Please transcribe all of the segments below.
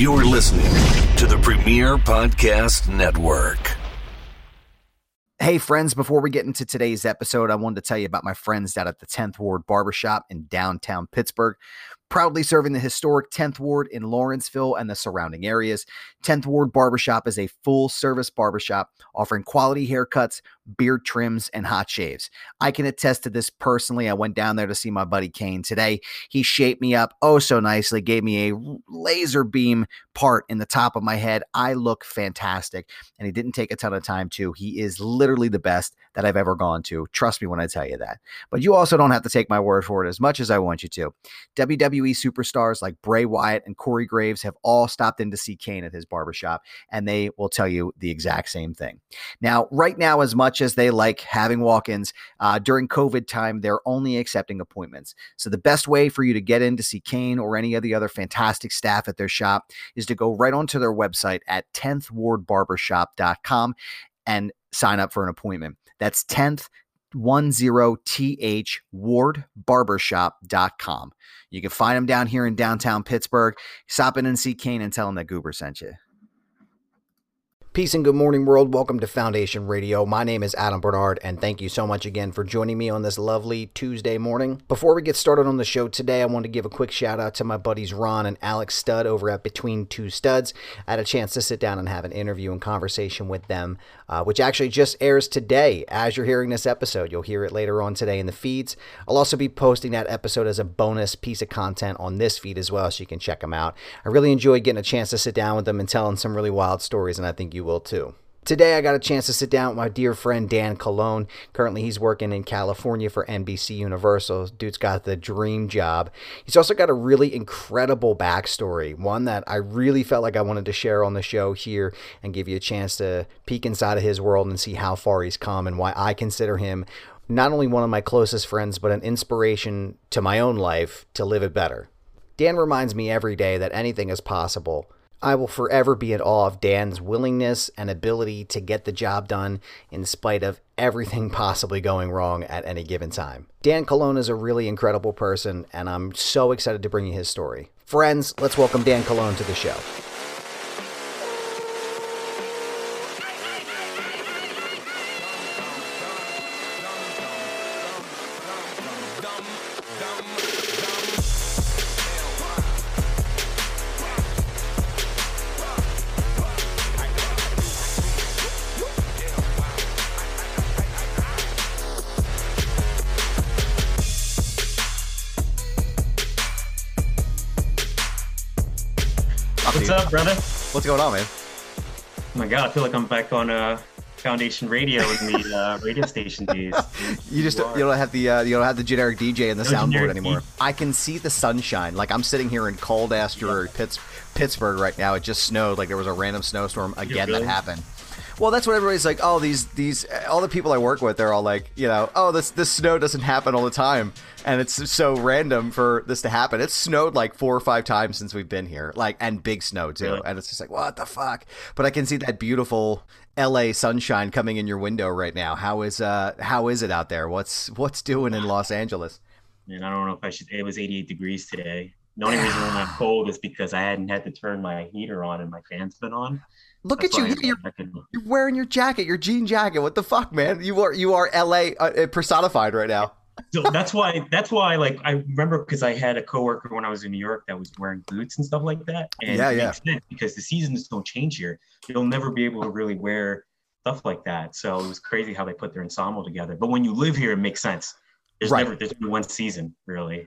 You're listening to the Premier Podcast Network. Hey, friends, before we get into today's episode, I wanted to tell you about my friends down at the 10th Ward Barbershop in downtown Pittsburgh proudly serving the historic 10th Ward in Lawrenceville and the surrounding areas. 10th Ward Barbershop is a full service barbershop offering quality haircuts, beard trims, and hot shaves. I can attest to this personally. I went down there to see my buddy Kane today. He shaped me up oh so nicely, gave me a laser beam part in the top of my head. I look fantastic, and he didn't take a ton of time to. He is literally the best that I've ever gone to. Trust me when I tell you that. But you also don't have to take my word for it as much as I want you to. WWE superstars like Bray Wyatt and Corey Graves have all stopped in to see Kane at his barbershop, and they will tell you the exact same thing. Now, right now, as much as they like having walk ins, uh, during COVID time, they're only accepting appointments. So the best way for you to get in to see Kane or any of the other fantastic staff at their shop is to go right onto their website at 10thwardbarbershop.com and sign up for an appointment. That's 10th 10th Ward Barbershop.com. You can find them down here in downtown Pittsburgh. Stop in and see Kane and tell him that Goober sent you. Peace and good morning, world. Welcome to Foundation Radio. My name is Adam Barnard, and thank you so much again for joining me on this lovely Tuesday morning. Before we get started on the show today, I want to give a quick shout out to my buddies Ron and Alex Stud over at Between Two Studs. I had a chance to sit down and have an interview and conversation with them, uh, which actually just airs today as you're hearing this episode. You'll hear it later on today in the feeds. I'll also be posting that episode as a bonus piece of content on this feed as well, so you can check them out. I really enjoyed getting a chance to sit down with them and telling some really wild stories, and I think you you will too. Today, I got a chance to sit down with my dear friend Dan Colon. Currently, he's working in California for NBC Universal. Dude's got the dream job. He's also got a really incredible backstory, one that I really felt like I wanted to share on the show here and give you a chance to peek inside of his world and see how far he's come and why I consider him not only one of my closest friends, but an inspiration to my own life to live it better. Dan reminds me every day that anything is possible I will forever be in awe of Dan's willingness and ability to get the job done in spite of everything possibly going wrong at any given time. Dan Colon is a really incredible person, and I'm so excited to bring you his story. Friends, let's welcome Dan Colon to the show. Brother? What's going on, man? Oh my god, I feel like I'm back on uh, Foundation Radio in the uh, radio station days. you just you, you don't have the uh, you don't have the generic DJ and the no soundboard anymore. I can see the sunshine. Like I'm sitting here in cold ass yeah. Pittsburgh right now. It just snowed. Like there was a random snowstorm again really? that happened. Well, that's what everybody's like. Oh, these these all the people I work with, they're all like, you know, oh, this this snow doesn't happen all the time, and it's so random for this to happen. It's snowed like four or five times since we've been here, like and big snow too, really? and it's just like what the fuck. But I can see that beautiful L.A. sunshine coming in your window right now. How is uh how is it out there? What's what's doing in Los Angeles? Man, I don't know if I should. It was 88 degrees today. The only reason I'm cold is because I hadn't had to turn my heater on and my fan's been on. Look That's at you! You're, you're, wearing your jacket, your jean jacket. What the fuck, man? You are you are LA uh, personified right now. so that's why that's why like I remember because I had a coworker when I was in New York that was wearing boots and stuff like that. And yeah, yeah. because the seasons don't change here. You'll never be able to really wear stuff like that. So it was crazy how they put their ensemble together. But when you live here, it makes sense. There's right. never there's only one season really.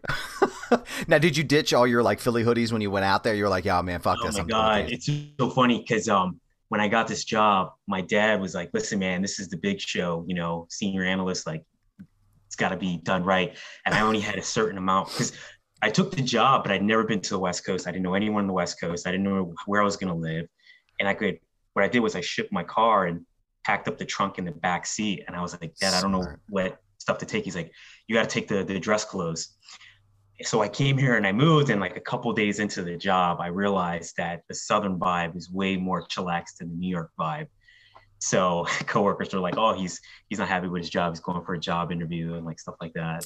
now, did you ditch all your like Philly hoodies when you went out there? You were like, "Yeah, man, fuck oh this." Oh my god, it's so funny because um when I got this job, my dad was like, listen, man, this is the big show, you know, senior analyst, like it's got to be done right. And I only had a certain amount because I took the job, but I'd never been to the West Coast. I didn't know anyone on the West Coast. I didn't know where I was going to live. And I could, what I did was I shipped my car and packed up the trunk in the back seat. And I was like, Dad, I don't know what stuff to take. He's like, you got to take the, the dress clothes so I came here and I moved, and like a couple days into the job, I realized that the Southern vibe is way more chillaxed than the New York vibe. So coworkers are like, "Oh, he's he's not happy with his job. He's going for a job interview and like stuff like that."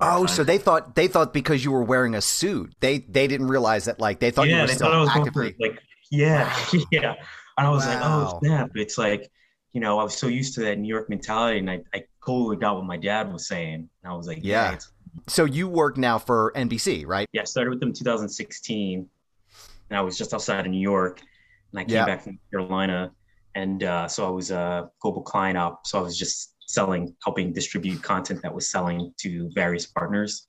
Oh, so they thought they thought because you were wearing a suit, they they didn't realize that like they thought yeah, you were they still thought I was actively. for like yeah, yeah. And I was like, "Oh snap!" It's like, you know, I was so used to that New York mentality, and I I totally got what my dad was saying. And I was like, Yeah. "Yeah." It's, so you work now for NBC, right? yeah, I started with them in 2016, and I was just outside of New York, and I came Yeah. back from Carolina, and uh, so I was a global client op. So I was just selling, helping distribute content that was selling to various partners,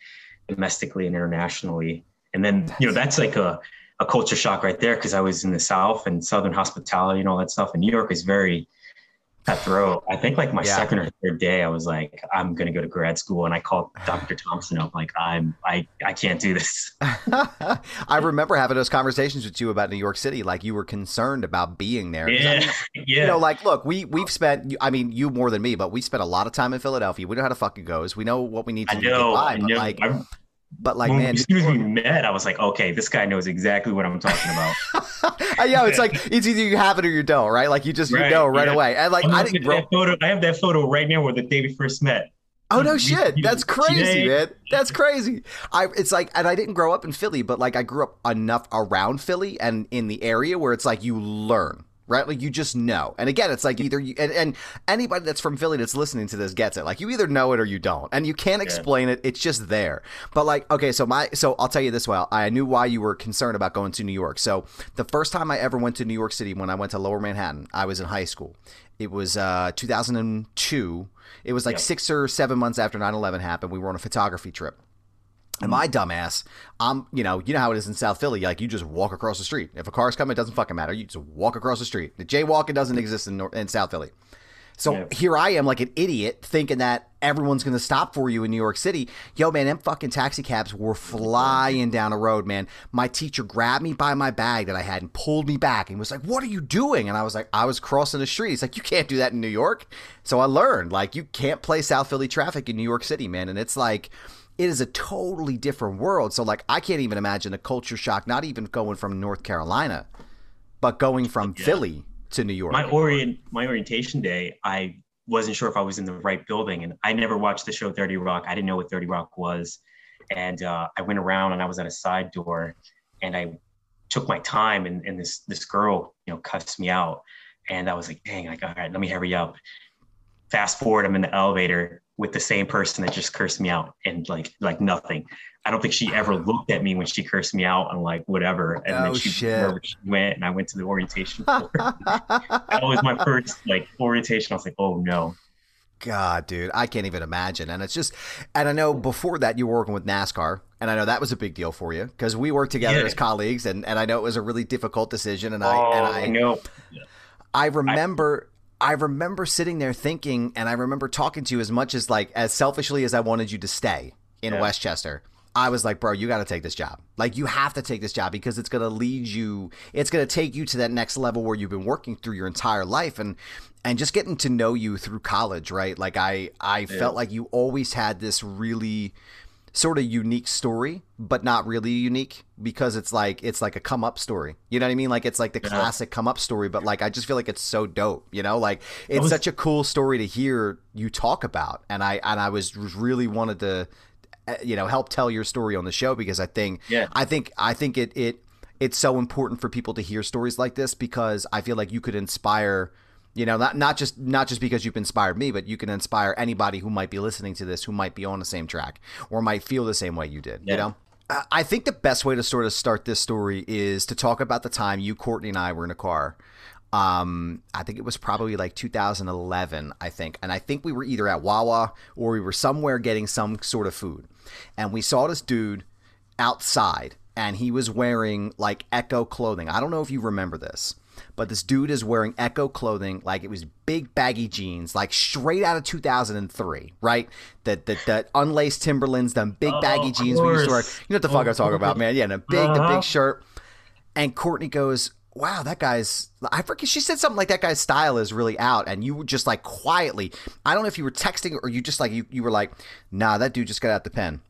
domestically and internationally. And then you know that's like a a culture shock right there because I was in the South and Southern hospitality and all that stuff, and New York is very cutthroat. I think like my Yeah. second or third day, I was like, I'm gonna go to grad school, and I called Dr. Thompson up, like, I'm I I can't do this. I remember having those conversations with you about New York City. Like you were concerned about being there. 'Cause, I Yeah, yeah. You know, like, look, we we've spent. I mean, you more than me, but we spent a lot of time in Philadelphia. We know how the fuck it goes. We know what we need to I do know. by. I know. like, I, but like, when, man, as soon as we met, I was like, okay, this guy knows exactly what I'm talking about. yeah, it's like it's either you have it or you don't, right? Like you just you know right yeah. away. And like I'm I looking didn't that photo. I have that photo right now where the day we first met. Oh no shit. That's crazy, man. That's crazy. I it's like and I didn't grow up in Philly, but like I grew up enough around Philly and in the area where it's like you learn. Right, like you just know, and again, it's like either you and, and anybody that's from Philly that's listening to this gets it. Like you either know it or you don't, and you can't explain it. It's just there. But like, okay, so my so I'll tell you this way. I knew why you were concerned about going to New York. So the first time I ever went to New York City, when I went to Lower Manhattan, I was in high school. It was uh, 2002. It was like Yep. six or seven months after 9/11 happened. We were on a photography trip. And my dumbass, I'm, you know, you know how it is in South Philly. Like you just walk across the street. If a car's coming, it doesn't fucking matter. You just walk across the street. The jaywalking doesn't exist in in South Philly. So Yeah. here I am, like an idiot, thinking that everyone's gonna stop for you in New York City. Yo, man, them fucking taxi cabs were flying down the road, man. My teacher grabbed me by my bag that I had and pulled me back and was like, "What are you doing?" And I was like, "I was crossing the street." He's like, "You can't do that in New York." So I learned, like, you can't play South Philly traffic in New York City, man. And it's like, it is a totally different world. So like, I can't even imagine a culture shock. Not even going from North Carolina, but going from Yeah. Philly to New York. My orient my orientation day, I wasn't sure if I was in the right building, and I never watched the show Thirty Rock. I didn't know what Thirty Rock was, and uh, I went around and I was at a side door, and I took my time, and, and this this girl, you know, cussed me out, and I was like, dang, like all right, let me hurry up. Fast forward, I'm in the elevator with the same person that just cursed me out, and like like nothing. I don't think she ever looked at me when she cursed me out and like whatever. And Oh, then she she went, and I went to the orientation. that was my first like orientation. I was like, oh no. God, dude, I can't even imagine. And it's just, and I know before that you were working with NASCAR, and I know that was a big deal for you because we worked together Yeah. as colleagues, and, and I know it was a really difficult decision. And I oh, and I I know. I remember. I remember sitting there thinking, and I remember talking to you as much as like as selfishly as I wanted you to stay in Yeah. West Chester. I was like, bro, you got to take this job. Like, you have to take this job because it's going to lead you. It's going to take you to that next level where you've been working through your entire life, and and just getting to know you through college, right? Like, I I felt like you always had this really sort of unique story, but not really unique because it's like it's like a come up story. You know what I mean? Like it's like the Yeah. classic come up story, but like I just feel like it's so dope. You know, like it's was- such a cool story to hear you talk about, and I and I was really wanted to, uh, you know, help tell your story on the show because I think Yeah. I think I think it it it's so important for people to hear stories like this because I feel like you could inspire you know not not just not just because you've inspired me but you can inspire anybody who might be listening to this who might be on the same track or might feel the same way you did you know I- I think the best way to sort of start this story is to talk about the time you, Courtney, and I were in a car. Um, I think it was probably like 2011, I think. And I think we were either at Wawa or we were somewhere getting some sort of food. And we saw this dude outside and he was wearing like Ecko clothing. I don't know if you remember this, but this dude is wearing Ecko clothing like it was big baggy jeans, like straight out of 2003, right? That that that unlaced Timberlands, them big Oh, baggy jeans we used to wear. You know what the fuck I'm talking about, man? Yeah, and a big the Uh-huh. big shirt. And Courtney goes, "Wow, that guy's." I forget. She said something like that guy's style is really out, and you were just like quietly. I don't know if you were texting or you just like you you were like, "Nah, that dude just got out the pen."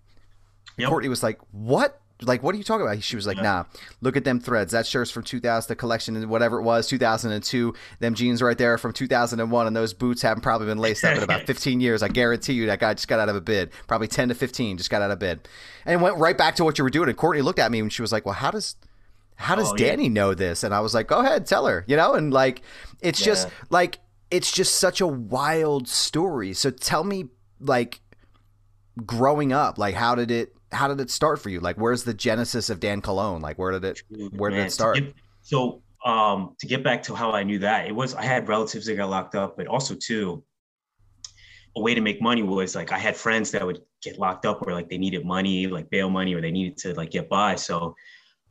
Yep. Courtney was like, "What? Like, what are you talking about? She was like, nah, look at them threads. That shirt's from 2000, the collection, and whatever it was, 2002. Them jeans right there from 2001, and those boots haven't probably been laced up in about 15 years. I guarantee you that guy just got out of a bid. Probably 10 to 15, just got out of bid. And went right back to what you were doing. And Courtney looked at me and she was like, well, how does how does oh, Danny yeah. know this? And I was like, go ahead, tell her, you know? And like, it's yeah. just like, it's just such a wild story. So tell me, like, growing up, like, how did it, how did it start for you? Like, where's the genesis of Dan Colon? Like, where did it, where did Man, it start? Get, so, um, to get back to how I knew that, it was I had relatives that got locked up, but also too, a way to make money was like I had friends that would get locked up or like they needed money, like bail money, or they needed to like get by. So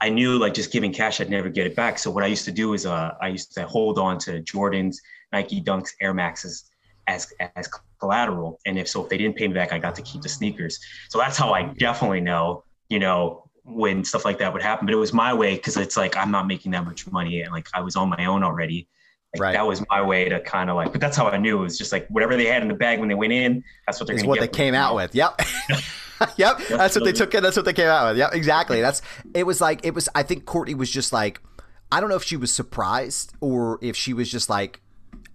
I knew like just giving cash, I'd never get it back. So what I used to do is uh, I used to hold on to Jordans, Nike Dunks, Air Maxes as as collateral. And if so, if they didn't pay me back, I got to keep the sneakers. So that's how I definitely know, you know, when stuff like that would happen. But it was my way because it's like I'm not making that much money, and like I was on my own already. Like, right. That was my way to kind of like, but that's how I knew it was just like whatever they had in the bag when they went in, that's what they're. Is what they came out with. Yep. yep, that's what they took in. That's what they came out with. Yep, exactly. That's it. Was like it was. I think Courtney was just like, I don't know if she was surprised or if she was just like,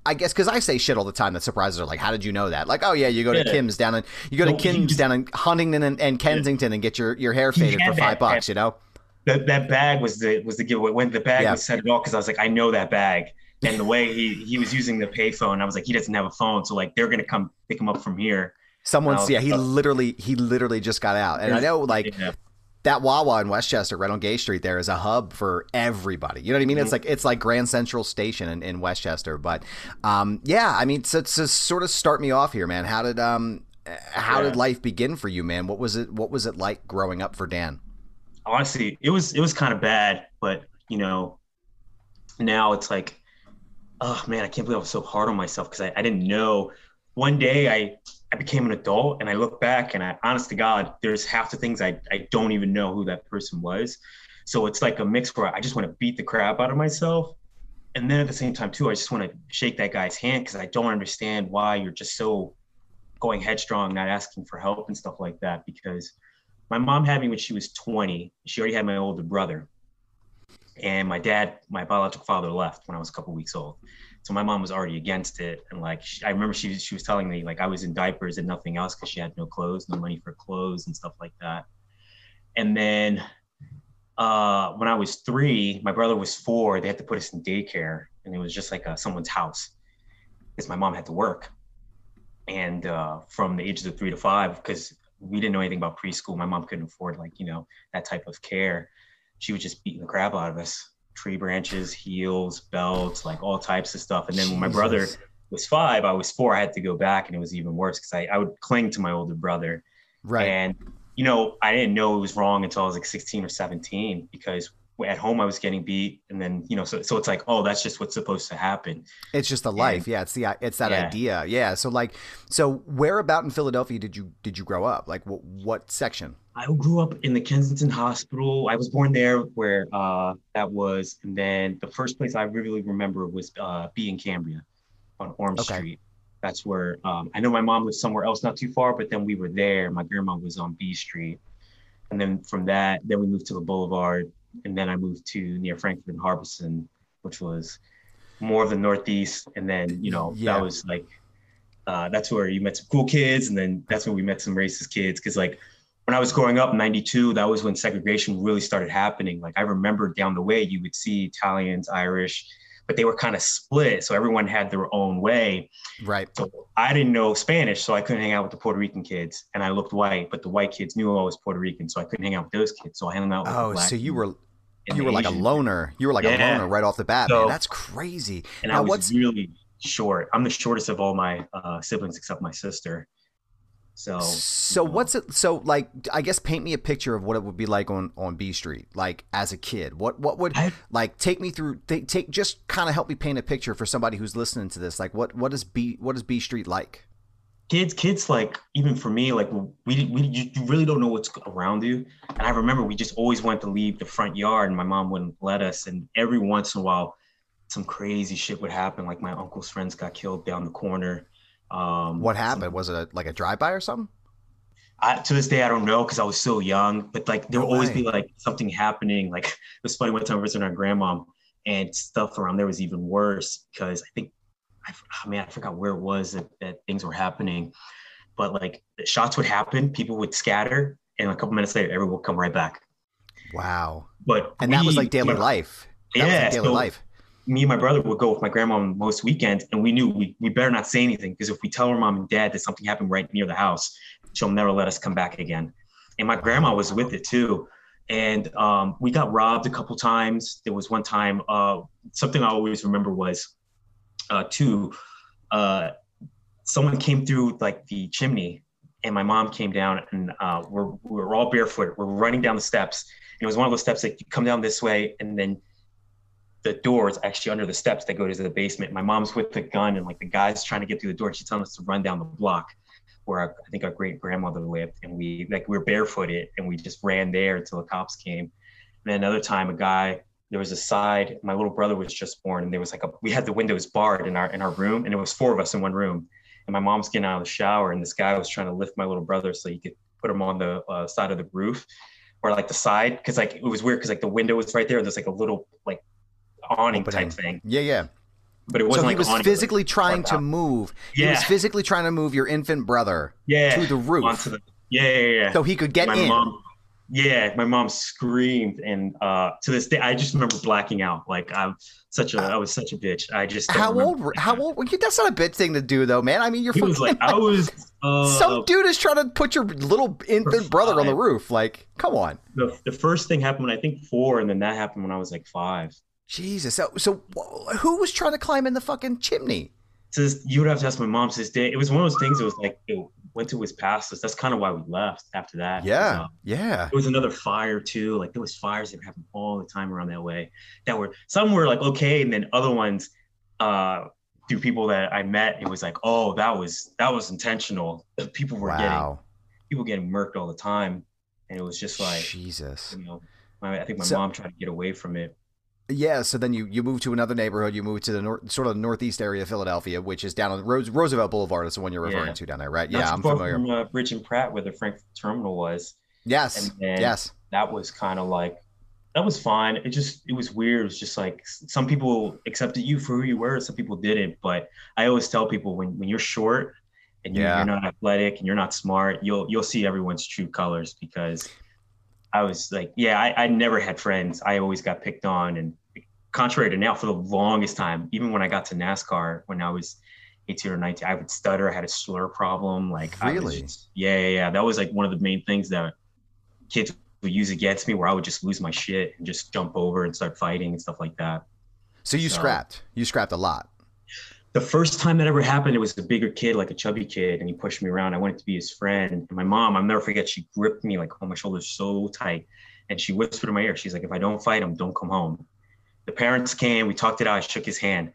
I guess because I say shit all the time that surprises her. Like, how did you know that? Like, oh yeah, you go to yeah. Kim's down in you go to Kim's down in Huntington and, and Kensington yeah. and get your, your hair faded for five bucks. You know, that that bag was the was the giveaway. When the bag yeah. was set it all, because I was like, I know that bag. And the way he he was using the payphone, I was like, he doesn't have a phone, so like they're gonna come pick him up from here. Someone's yeah, he oh. literally he literally just got out, and I know like. Yeah. That Wawa in West Chester, right on Gay Street, there is a hub for everybody. You know what I mean? Mm-hmm. It's like it's like Grand Central Station in, in West Chester. But um, yeah, I mean, so to sort of start me off here, man. How did um how yeah. did life begin for you, man? What was it What was it like growing up for Dan? Honestly, it was it was kind of bad, but you know, now it's like, oh man, I can't believe I was so hard on myself because I, I didn't know. One day I I became an adult and I look back and I, honest to God, there's half the things I, I don't even know who that person was. So it's like a mix where I just want to beat the crap out of myself. And then at the same time, too, I just want to shake that guy's hand because I don't understand why you're just so going headstrong, not asking for help and stuff like that. Because my mom had me when she was 20. She already had my older brother. And my dad, my biological father, left when I was a couple weeks old so my mom was already against it. And like she, i remember she, she was telling me like i was in diapers and nothing else because she had no clothes no money for clothes and stuff like that. And then uh, when i was three my brother was four they had to put us in daycare. And it was just like a, someone's house because my mom had to work. And uh, from the ages of three to five because we didn't know anything about preschool. My mom couldn't afford like you know that type of care. She was just beating the crap out of us tree branches, heels, belts, like all types of stuff. And then when my brother was five, I was four, I had to go back and it was even worse because I, I would cling to my older brother. Right. And, you know, I didn't know it was wrong until I was like 16 or 17 because at home I was getting beat and then you know so so it's like oh that's just what's supposed to happen. It's just the life. And, yeah, it's the it's that yeah. idea. Yeah. So like so where about in Philadelphia did you did you grow up? Like what what section? I grew up in the Kensington Hospital. I was born there where uh that was and then the first place I really remember was uh B in Cambria on Orange okay. Street. That's where um, I know my mom lived somewhere else not too far, but then we were there. My grandma was on B Street. And then from that, then we moved to the Boulevard and then I moved to near Frankford and Harbison, which was more of the Northeast. And then, you know, yeah. that was like, uh, that's where you met some cool kids. And then that's where we met some racist kids. Cause like when I was growing up in 92, that was when segregation really started happening. Like I remember down the way, you would see Italians, Irish, but they were kind of split. So everyone had their own way. Right. So I didn't know Spanish, so I couldn't hang out with the Puerto Rican kids. And I looked white, but the white kids knew I was Puerto Rican, so I couldn't hang out with those kids. So I hung out with Oh, so you were you were like a loner. You were like yeah. a loner right off the bat. So, man. That's crazy. And now, I was what's... really short. I'm the shortest of all my uh, siblings except my sister. So So what's it so like I guess paint me a picture of what it would be like on on B Street like as a kid. What what would I, like take me through take, take just kind of help me paint a picture for somebody who's listening to this. Like what what is B what is B Street like? Kids kids like even for me like we we you really don't know what's around you. And I remember we just always wanted to leave the front yard and my mom wouldn't let us and every once in a while some crazy shit would happen like my uncle's friends got killed down the corner um, what happened? Was it a, like a drive by or something? I, to this day, I don't know because I was so young. But like, there will always be like something happening. Like it was funny one time I was visiting our grandma, and stuff around there was even worse because I think, I, oh, man, I forgot where it was that, that things were happening. But like, the shots would happen, people would scatter, and a couple minutes later, everyone would come right back. Wow. But And that was like daily you know, life. That was Yeah, like daily so- life. Me and my brother would go with my grandma most weekends, and we knew we, we better not say anything because if we tell her mom and dad that something happened right near the house, she'll never let us come back again. And my grandma was with it too. And um, we got robbed a couple times. There was one time, uh, something I always remember was uh, two, uh, someone came through like the chimney, and my mom came down, and uh, we're, we're all barefoot. We're running down the steps. And it was one of those steps that you come down this way, and then the doors actually under the steps that go to the basement. My mom's with the gun and like the guy's trying to get through the door. And she's telling us to run down the block where our, I think our great grandmother lived. And we like we were barefooted and we just ran there until the cops came. And then another time a guy, there was a side, my little brother was just born and there was like a we had the windows barred in our in our room and it was four of us in one room. And my mom's getting out of the shower and this guy was trying to lift my little brother so he could put him on the uh, side of the roof or like the side because like it was weird because like the window was right there. There's like a little like awning Opening. type thing, Yeah, yeah. but it wasn't so he like was awning, physically trying to move. He was physically trying to move your infant brother yeah to the roof the yeah yeah yeah. so he could get my in. mom, yeah, my mom screamed, and uh, to this day, I just remember blacking out. Like I'm such a, I was such a bitch. I just How old? were- How old? you? That's not a bitch thing to do, though, man. I mean, you're He was like, I was. Uh, some dude is trying to put your little infant brother on the roof. Like, come on, the, the first thing happened when I think four, and then that happened when I was like five. Jesus. So, so who was trying to climb in the fucking chimney? So this, you would have to ask my mom. This day, it was one of those things. It was like it went to his past us. That's kind of why we left after that. Yeah, Uh, yeah. It was another fire too. Like there was fires that were happening all the time around that way. That were some were like okay, and then other ones uh through people that I met, it was like, oh, that was that was intentional. People were getting people getting murked all the time, and it was just like Jesus. you know, my, I think my So- mom tried to get away from it. Yeah. So then you you move to another neighborhood. You move to the north, sort of northeast area of Philadelphia, which is down on Rose, Roosevelt Boulevard. Is the one you're referring Yeah. to down there, right? Not Yeah, I'm familiar. From, uh, Bridge and Pratt, where the Frankford terminal was. Yes. and then- Yes. that was kind of like that was fine. It just it was weird. It was just like some people accepted you for who you were, some people didn't. But I always tell people when when you're short and you, Yeah. you're not athletic and you're not smart, you'll you'll see everyone's true colors because I was like, yeah, I, I never had friends. I always got picked on and contrary to now for the longest time, even when I got to NASCAR when I was 18 or 19, I would stutter. I had a slur problem. Like I was Really? just- yeah, yeah, yeah. That was like one of the main things that kids would use against me where I would just lose my shit and just jump over and start fighting and stuff like that. So you So- scrapped. You scrapped a lot. The first time that ever happened, it was a bigger kid, like a chubby kid, and he pushed me around. I wanted to be his friend. And my mom, I'll never forget, she gripped me like on my shoulders so tight. And she whispered in my ear, she's like, if I don't fight him, don't come home. The parents came, we talked it out, I shook his hand.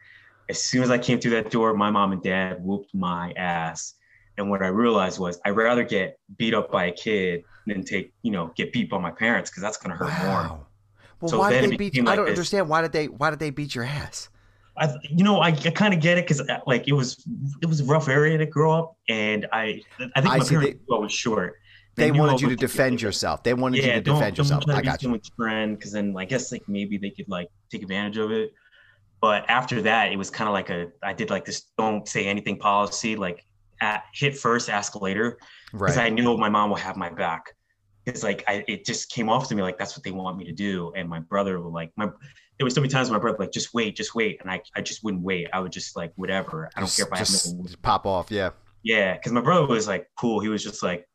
As soon as I came through that door, my mom and dad whooped my ass. And what I realized was I'd rather get beat up by a kid than take, you know, get beat by my parents because that's gonna hurt more. Wow. Well, So why did they beat? became I don't this- understand. Why did they? Why did they beat your ass? I, you know, I, I kind of get it because uh, like it was it was a rough area to grow up, and I I think I my parents was short. They, wanted you to defend yourself. They wanted Yeah, you to don't, defend don't yourself. I got you. someone's friend because then I guess like maybe they could like take advantage of it. But after that, it was kind of like a I did like this don't say anything policy, like at, hit first, ask later, because Right. I knew my mom will have my back. It's like I, it just came off to me like that's what they want me to do, and my brother would like my. There was so many times my brother like just wait, just wait, and I, I just wouldn't wait. I would just like whatever. I don't Just- care if I just, just pop off. Yeah. Yeah, because my brother was like cool. He was just like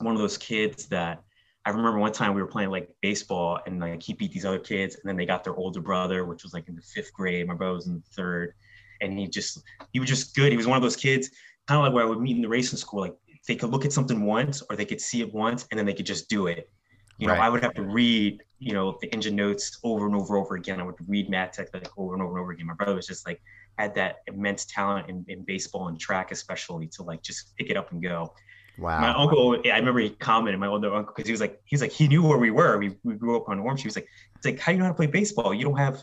one of those kids that I remember one time we were playing like baseball and like he beat these other kids and then they got their older brother, which was like in the fifth grade. My brother was in the third. And he just he was just good. He was one of those kids, kind of like where I would meet in the racing school. Like they could look at something once or they could see it once and then they could just do it. You know, Right. I would have to read, you know, the engine notes over and over and over again. I would read Matt Tech like over and over and over again. My brother was just like had that immense talent in, in baseball and track, especially to like just pick it up and go. Wow. My uncle, I remember he commented, my older uncle, because he was like, he was like, he knew where we were. We, we grew up on Orange. He was like, it's like, how do you know how to play baseball? You don't have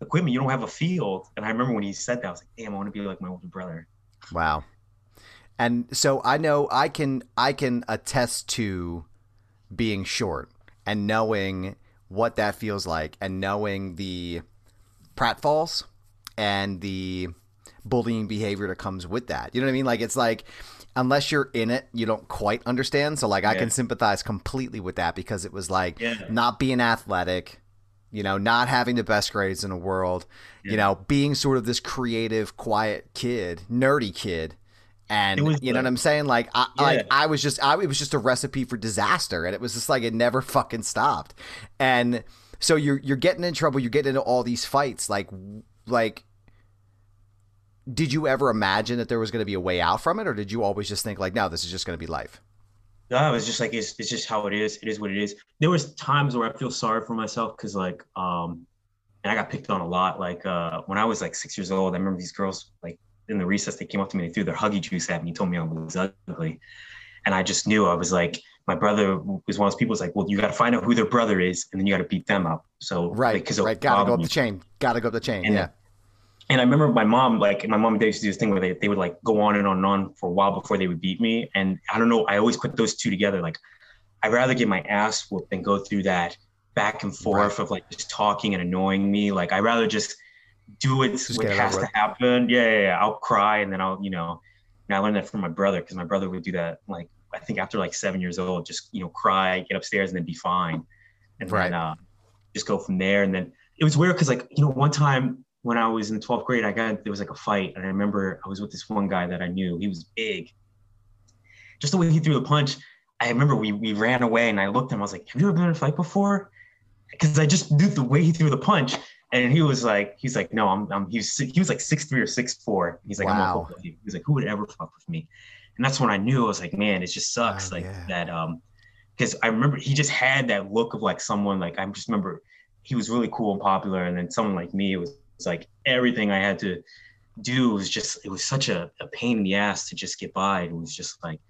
equipment. You don't have a field. And I remember when he said that, I was like, damn, I want to be like my older brother. Wow. And so I know I can I can attest to being short and knowing what that feels like and knowing the pratfalls and the bullying behavior that comes with that. You know what I mean? Like it's like unless you're in it, you don't quite understand. So like I can sympathize completely with that because it was like Yeah. not being athletic, you know, not having the best grades in the world, you know, being sort of this creative, quiet kid, nerdy kid. And you know what I'm saying? Like, I, Yeah. like I was just, I, it was just a recipe for disaster, and it was just like it never fucking stopped. And so you're you're getting in trouble, you're getting into all these fights. Like, like, did you ever imagine that there was going to be a way out from it, or did you always just think like, no, this is just going to be life? No, it was just like it's, it's just how it is. It is what it is. There was times where I feel sorry for myself because like um and I got picked on a lot. Like uh when I was like six years old, I remember these girls like in the recess they came up to me, they threw their huggy juice at me, and told me I was ugly. And I just knew I was like, my brother was one of those people who's like, well, you gotta find out who their brother is and then you gotta beat them up. So Right, because right. Got to go up the chain. Got to go up the chain. And- yeah. And I remember my mom, like my mom and dad used to do this thing where they, they would like go on and on and on for a while before they would beat me. And I don't know, I always put those two together. Like I'd rather get my ass whooped than go through that back and forth of like just talking and annoying me. Like I'd rather just do it Just what has to happen. Yeah, yeah, yeah. I'll cry and then I'll, you know, and I learned that from my brother because my brother would do that like I think after like seven years old, just you know, cry, get upstairs and then be fine. And Right. then uh just go from there. And then it was weird because like, you know, one time when I was in 12th grade, I got there was like a fight, and I remember I was with this one guy that I knew. He was big. Just the way he threw the punch, I remember we we ran away, and I looked at him. I was like, "Have you ever been in a fight before?" Because I just knew the way he threw the punch, and he was like, "He's like, no, I'm, I'm." He was he was like six three or six four. He's like, "I'm Wow. gonna fuck with you." He's like, "Who would ever fuck with me?" And that's when I knew I was like, "Man, it just sucks." Oh, like yeah. that. Um, because I remember he just had that look of like someone like I just remember he was really cool and popular, and then someone like me was, it's like everything I had to do was just it was such a, a pain in the ass to just get by. It was just like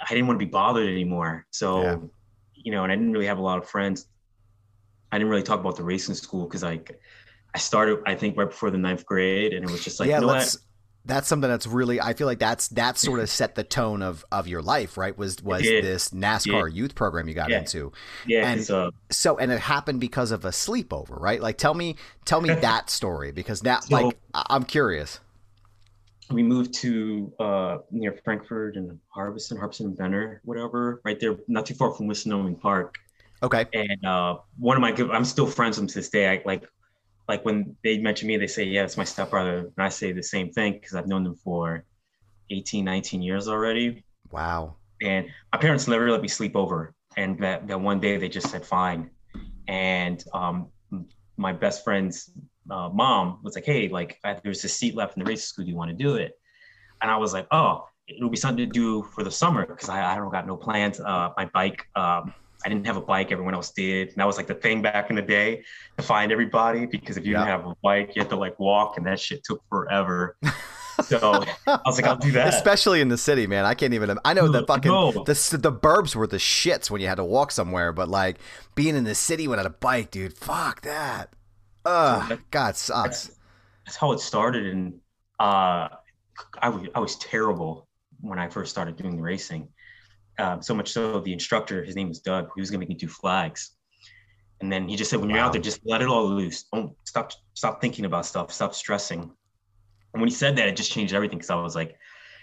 I didn't want to be bothered anymore. So Yeah. you know, and I didn't really have a lot of friends. I didn't really talk about the racing school because like I started I think right before the ninth grade, and it was just like yeah, you know let's. That's something that's really. I feel like that's that sort of set the tone of of your life, right? Was was this NASCAR youth program you got Yeah. into? yeah, and- uh, So, and it happened because of a sleepover, right? Like, tell me, tell me that story because now, So- like, I'm curious. we moved to uh, near Frankford and Harbison, Harbison and Benner, whatever, right there, not too far from Wissinoming Park. Okay, And uh, one of my good, I'm still friends with him to this day. I like, like when they mention me, they say, "Yeah, it's my stepbrother," and I say the same thing because I've known them for 18, 19 years already. wow, And my parents never let me sleep over. And that, that one day they just said, fine. And um, my best friend's uh, mom was like, hey, like I, there's a seat left in the race school. Do you want to do it? And I was like, oh, it'll be something to do for the summer because I, I don't got no plans. Uh, my bike, um, I didn't have a bike. Everyone else did. And that was like the thing back in the day to find everybody because if you didn't have a bike, you had to like walk and that shit took forever. so I was like, I'll do that. especially in the city, man. I can't even. I know the fucking no. the the burbs were the shits when you had to walk somewhere, but like being in the city without a bike, dude, fuck that. Ugh, that- God sucks. that's, that's how it started and uh I was I was terrible when I first started doing the racing. Um, so much so the instructor, his name was Doug, he was gonna make me do flags. And then he just said, when you're Wow. out there, just let it all loose. Don't stop stop thinking about stuff, stop stressing. And when he said that, it just changed everything because I was like,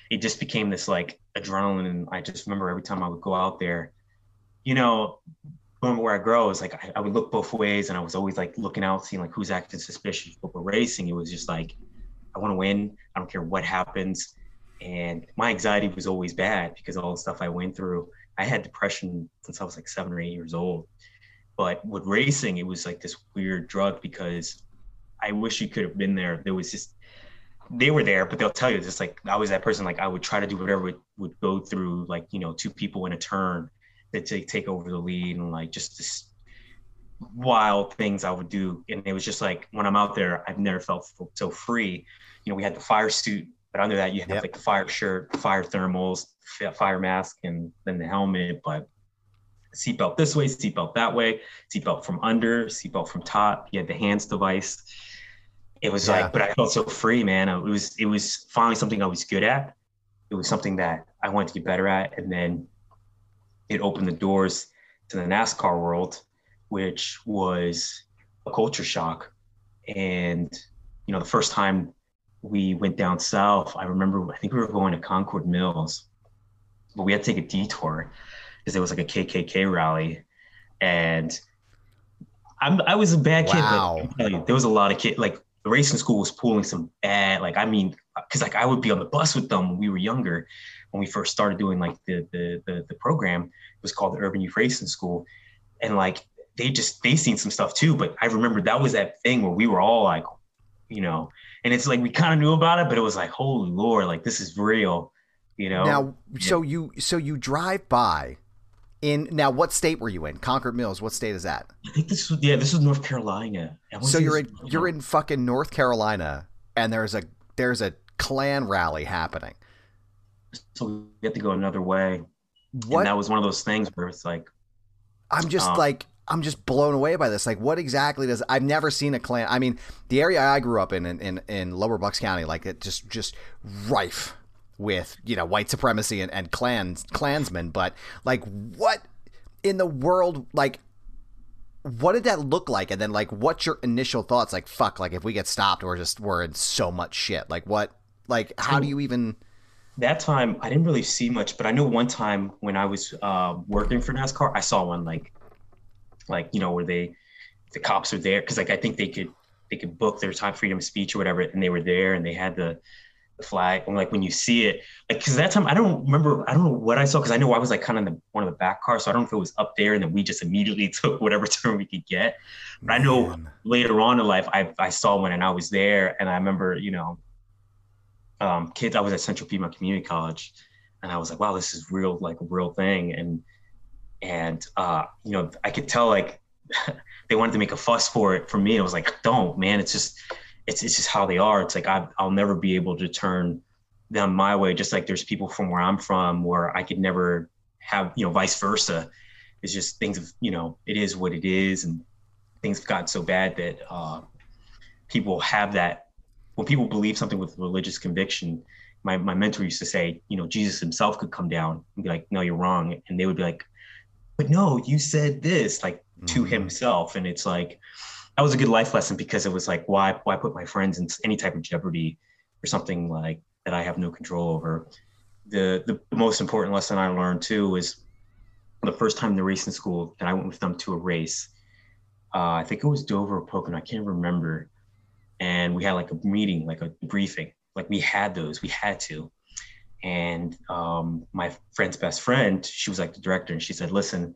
it just became this like adrenaline. And I just remember every time I would go out there, you know, going where I grow is like I, I would look both ways and I was always like looking out, seeing like who's acting suspicious. But we're racing, it was just like I want to win. I don't care what happens. And my anxiety was always bad because all the stuff I went through. I had depression since I was like seven or eight years old. But with racing, it was like this weird drug because I wish you could have been there. There was just they were there, but they'll tell you just like I was that person. Like I would try to do whatever would, would go through, like you know, two people in a turn that take take over the lead, and like just this wild things I would do. And it was just like when I'm out there, I've never felt so free. You know, we had the fire suit, but under that you have Yep. like the fire shirt, fire thermals, fire mask, and then the helmet. But seatbelt this way, seatbelt that way, seatbelt from under, seatbelt from top. You had the HANS device. It was Yeah. like, but I felt so free, man. It was it was finally something I was good at. it was something that I wanted to get better at. And then it opened the doors to the NASCAR world, which was a culture shock. And, you know, the first time we went down south, I remember, I think we were going to Concord Mills, but we had to take a detour because there was like a KKK rally. And I'm, I was a bad kid, Wow. you, there was a lot of kids, like the racing school was pulling some bad, like, I mean, cause like I would be on the bus with them when we were younger, when we first started doing like the, the, the, the program, it was called the Urban Youth Racing School. And like, they just, they seen some stuff too. But I remember that was that thing where we were all like, you know, and it's like, we kind of knew about it, but it was like, holy Lord, like this is real, you know? Now, so you so you drive by in now what state were you in? Concord Mills. What state is that? I think this was, yeah, this was North Carolina. So you're in you're in fucking North Carolina and there's a there's a Klan rally happening. so we had to go another way. What And that was one of those things where it's like, I'm just Um, like I'm just blown away by this. Like, what exactly does I've never seen a Klan? I mean, the area I grew up in in, in, in Lower Bucks County, like it just just rife with you know white supremacy and, and Klans Klansmen. But like, what in the world? Like, what did that look like? And then like, what's your initial thoughts? Like, fuck, like if we get stopped, we're just we're in so much shit. Like, what? Like, how do you even? that time I didn't really see much, but I know one time when I was uh, working for NASCAR, I saw one like, like you know where they, the cops are there because like I think they could they could book their time freedom of speech or whatever, and they were there and they had the, the flag and like when you see it, like because that time I don't remember I don't know what I saw because I know I was like kind of in the one of the back cars, so I don't know if it was up there and then we just immediately took whatever turn we could get. But I know later on in life, I, I saw one and I was there, and I remember, you know, um, kids. I was at Central Piedmont Community College, and I was like, wow, this is real, like a real thing, and and uh, you know, I could tell like they wanted to make a fuss for it. For me, I was like, don't, man, it's just, it's it's just how they are. It's like I, I'll never be able to turn them my way. Just like there's people from where I'm from where I could never have, you know, vice versa. It's just things, of, you know, it is what it is, and things have gotten so bad that uh, people have that when people believe something with religious conviction my, my mentor used to say you know jesus himself could come down and be like no you're wrong and they would be like but no you said this like to Mhm. himself and it's like that was a good life lesson because it was like why why put my friends in any type of jeopardy or something like that i have no control over the the most important lesson i learned too was the first time in the racing school that i went with them to a race uh, i think it was dover or pocono i can't remember and we had like a meeting, like a briefing. Like we had those, we had to. And um, my friend's best friend, she was like the director, and she said, "Listen,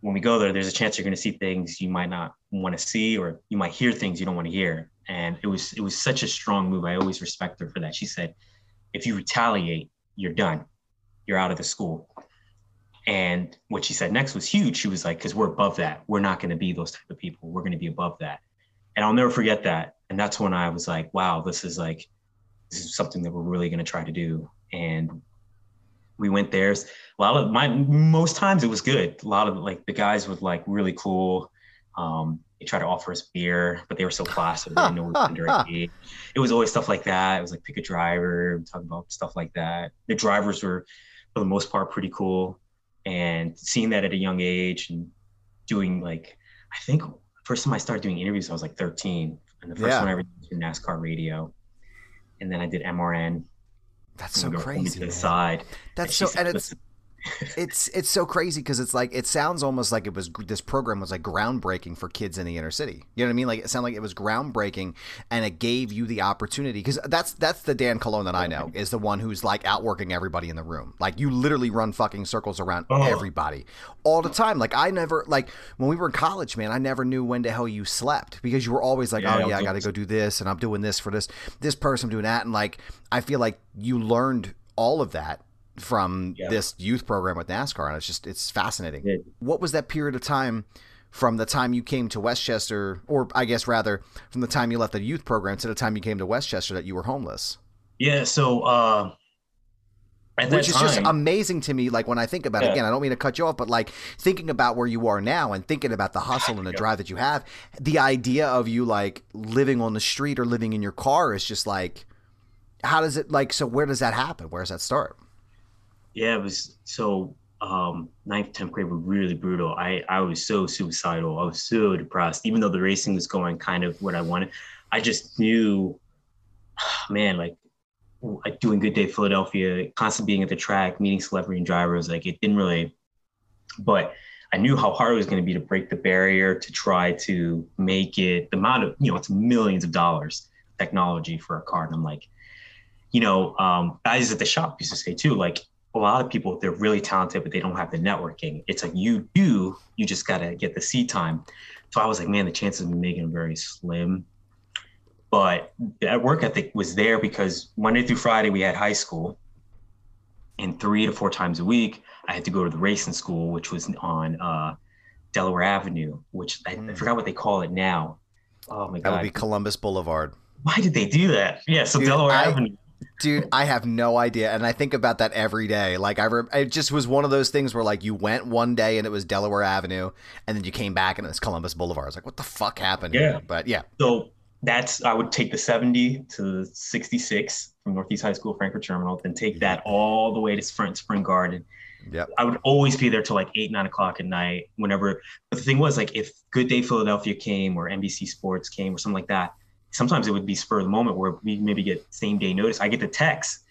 when we go there, there's a chance you're going to see things you might not want to see, or you might hear things you don't want to hear." And it was it was such a strong move. I always respect her for that. She said, "If you retaliate, you're done. You're out of the school." And what she said next was huge. She was like, "Because we're above that. We're not going to be those type of people. We're going to be above that." and I'll never forget that. And that's when I was like, wow, this is like, this is something that we're really going to try to do. And we went there. A lot of my, most times it was good. A lot of like the guys were like really cool. Um, they tried to offer us beer, but they were so placid. They didn't know we were underage. It was always stuff like that. It was like pick a driver, talk about stuff like that. The drivers were, for the most part, pretty cool. And seeing that at a young age and doing like, I think first time I started doing interviews, I was like 13. And the first Yeah. one I ever did was NASCAR radio. And then I did MRN. That's so crazy. To the man. side. That's so, and it's it's it's so crazy because it's like it sounds almost like it was this program was like groundbreaking for kids in the inner city. You know what I mean? Like it sounded like it was groundbreaking, and it gave you the opportunity because that's that's the Dan Colon that I know is the one who's like outworking everybody in the room. Like you literally run fucking circles around Oh. everybody all the time. Like I never like when we were in college, man. I never knew when the hell you slept because you were always like, Yeah, oh yeah, I got to go do this, and I'm doing this for this this person, I'm doing that, and like I feel like you learned all of that from Yeah. this youth program with NASCAR, and it's just it's fascinating. Yeah. What was that period of time from the time you came to West Chester, or I guess rather from the time you left the youth program to the time you came to West Chester that you were homeless? Yeah. So, uh, Which is time, just amazing to me. Like when I think about it again, I don't mean to cut you off, but like thinking about where you are now and thinking about the hustle and the drive that you have, the idea of you like living on the street or living in your car is just like how does it like? So where does that happen? Where does that start? Yeah, it was so um ninth, 10th grade were really brutal. I I was so suicidal. I was so depressed, even though the racing was going kind of what I wanted. I just knew, man, like doing Good Day Philadelphia, constantly being at the track, meeting celebrity and drivers, like it didn't really, but I knew how hard it was going to be to break the barrier to try to make it the amount of, you know, it's millions of dollars technology for a car. And I'm like, you know, um, guys at the shop used to say too, like a lot of people, they're really talented, but they don't have the networking. It's like you do, you just got to get the seat time. So I was like, man, the chances of me making them very slim. But that work ethic was there because Monday through Friday, we had high school. And three to four times a week, I had to go to the racing school, which was on uh, Delaware Avenue, which I, mm. I, forgot what they call it now. Oh my God. That would be Columbus Boulevard. Why did they do that? Yeah, so Dude, Delaware I, Avenue. Dude, I have no idea, and I think about that every day. Like I, re- it just was one of those things where like you went one day and it was Delaware Avenue, and then you came back and it was Columbus Boulevard. I was like, what the fuck happened? Yeah, here? but yeah. So that's I would take the 70 to 66 from Northeast High School, Frankford Terminal, then take that all the way to Sprint Spring Garden. Yeah, I would always be there till like eight, nine o'clock at night, whenever. But the thing was, like, if Good Day Philadelphia came or NBC Sports came or something like that, sometimes it would be spur of the moment where we maybe get same day notice. I get the text,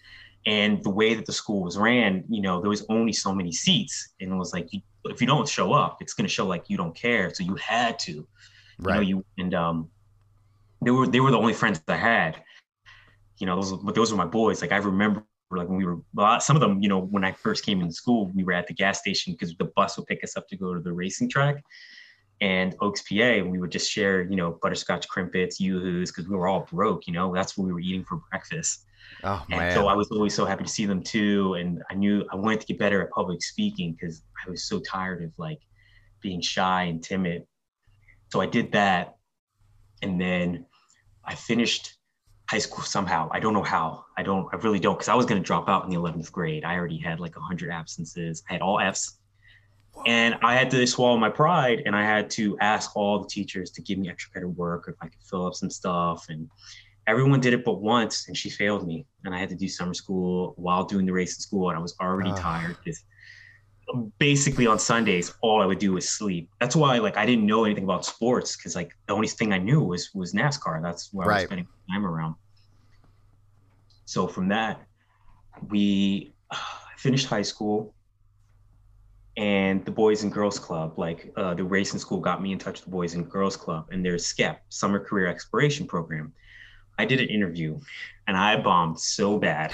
and the way that the school was ran, you know, there was only so many seats, and it was like, you, if you don't show up, it's going to show like you don't care. So you had to, right? You know, you and um, they were they were the only friends I had. You know, those but those were my boys. Like I remember like when we were some of them, you know, when I first came into school, we were at the gas station because the bus would pick us up to go to the racing track and Oaks, PA, and we would just share, you know, butterscotch Krimpets, yoo-hoos, because we were all broke, you know, that's what we were eating for breakfast. Oh man. So I was always so happy to see them too. And I knew I wanted to get better at public speaking because I was so tired of like being shy and timid. So I did that. And then I finished high school somehow. I don't know how. I don't, I really don't, because I was going to drop out in the 11th grade. I already had like 100 absences. I had all F's. And I had to swallow my pride and I had to ask all the teachers to give me extra credit work if I could fill up some stuff. And everyone did it but once and she failed me. And I had to do summer school while doing the race in school. And I was already tired because um, basically on Sundays, all I would do was sleep. That's why like I didn't know anything about sports because like the only thing I knew was was NASCAR. That's where right. I was spending time around. So from that, we finished high school and the Boys and Girls Club, like uh, the racing school got me in touch with the Boys and Girls Club and their SCEP, Summer Career Exploration Program. I did an interview and I bombed so bad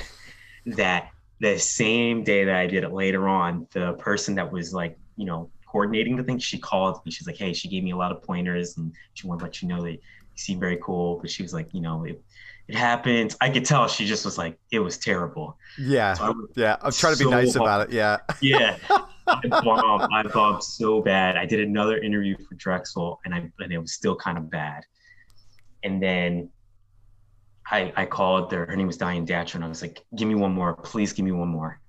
that the same day that I did it later on, the person that was like, you know, coordinating the thing, she called me. She's like, hey, she gave me a lot of pointers and she wanted to let you know that you seem very cool. But she was like, you know, it, it happens. I could tell she just was like, it was terrible. Yeah. So yeah. I'm trying to be so nice about it. Yeah. yeah. I bombed, I bombed so bad. I did another interview for Drexel and I and it was still kind of bad. And then I, I called her. Her name was Diane Datcher, and I was like, "Give me one more, please. Give me one more."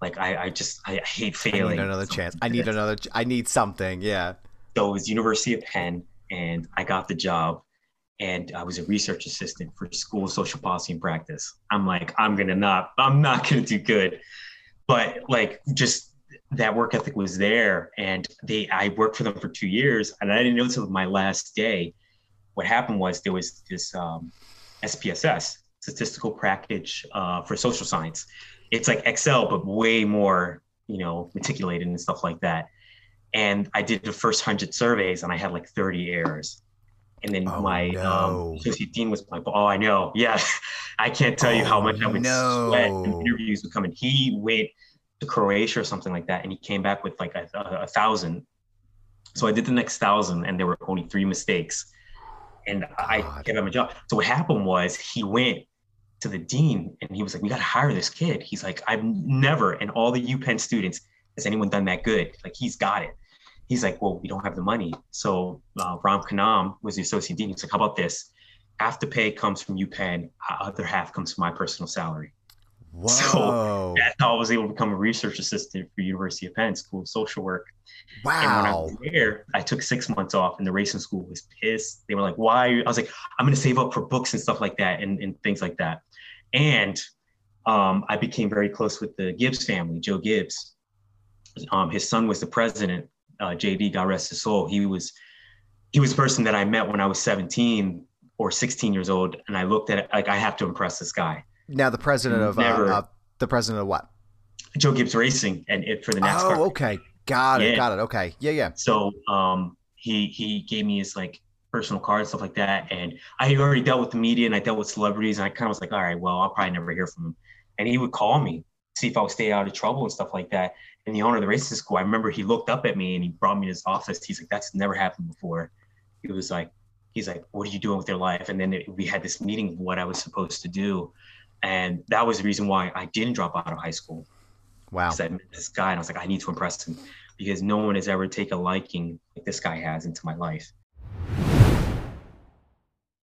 Like I, I just I hate failing. I need another chance. I need another. I need something. Yeah. So it was University of Penn, and I got the job, and I was a research assistant for School of Social Policy and Practice. I'm like, I'm gonna not, I'm not gonna do good, but like just that work ethic was there, and they, I worked for them for two years, and I didn't know until my last day. What happened was there was this. Um, SPSS, statistical package uh, for social science. It's like Excel, but way more, you know, meticulated and stuff like that. And I did the first hundred surveys, and I had like 30 errors. And then oh, my um, no. um, associate dean was my, oh, I know, yeah, I can't tell you how much I would no. sweat. And interviews would come in. He went to Croatia or something like that, and he came back with like a, a, a thousand. So I did the next thousand, and there were only three mistakes and God. I gave him a job. So what happened was he went to the dean and he was like, "We got to hire this kid." He's like, "I've never in all the UPenn students has anyone done that good. Like he's got it." He's like, "Well, we don't have the money." So uh, Ram Cnaan was the associate dean. He's like, "How about this? Half the pay comes from UPenn, other half comes from my personal salary." Whoa. So that's how I was able to become a research assistant for University of Penn School of Social Work. Wow. And when I was there, I took six months off and the racing school was pissed. They were like, why? I was like, I'm going to save up for books and stuff like that and, and things like that. And um, I became very close with the Gibbs family, Joe Gibbs. Um, his son was the president, uh, JD, God rest his soul. He was he was the person that I met when I was 17 or 16 years old, and I looked at it like I have to impress this guy. Now the president of Never. uh, uh, the president of what? Joe Gibbs Racing and it for the NASCAR. Oh, okay, got it, Yeah. got it. Okay, yeah, yeah. So um, he he gave me his like personal card and stuff like that, and I had already dealt with the media and I dealt with celebrities, and I kind of was like, all right, well, I'll probably never hear from him. And he would call me, see if I would stay out of trouble and stuff like that. And the owner of the racing school, I remember he looked up at me and he brought me to his office. He's like, that's never happened before. He was like, he's like, what are you doing with your life? And then it, we had this meeting of what I was supposed to do. And that was the reason why I didn't drop out of high school Wow. because I met this guy and I was like, I need to impress him because no one has ever taken a liking like this guy has into my life.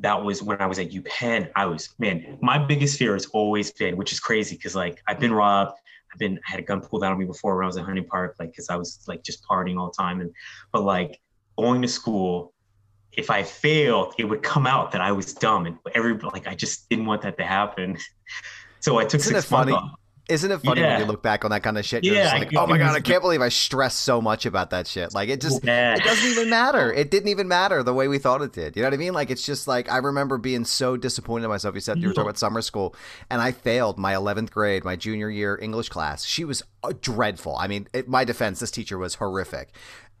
That was when I was at UPenn. I was, man, my biggest fear has always been, which is crazy because like I've been robbed. I've been, I had a gun pulled out on me before when I was at Hunting Park, like, cause I was like just partying all the time. And, but like going to school, if I failed, it would come out that I was dumb and every, like, I just didn't want that to happen. So I took Isn't six months off. Isn't it funny when you look back on that kind of shit? You're Yeah, just like, oh my god, I can't believe I stressed so much about that shit. Like it just, bad. it doesn't even matter. It didn't even matter the way we thought it did. You know what I mean? Like it's just like I remember being so disappointed in myself. You said you were talking about summer school, and I failed my 11th grade, my junior year English class. She was uh, dreadful. I mean, in my defense, this teacher was horrific,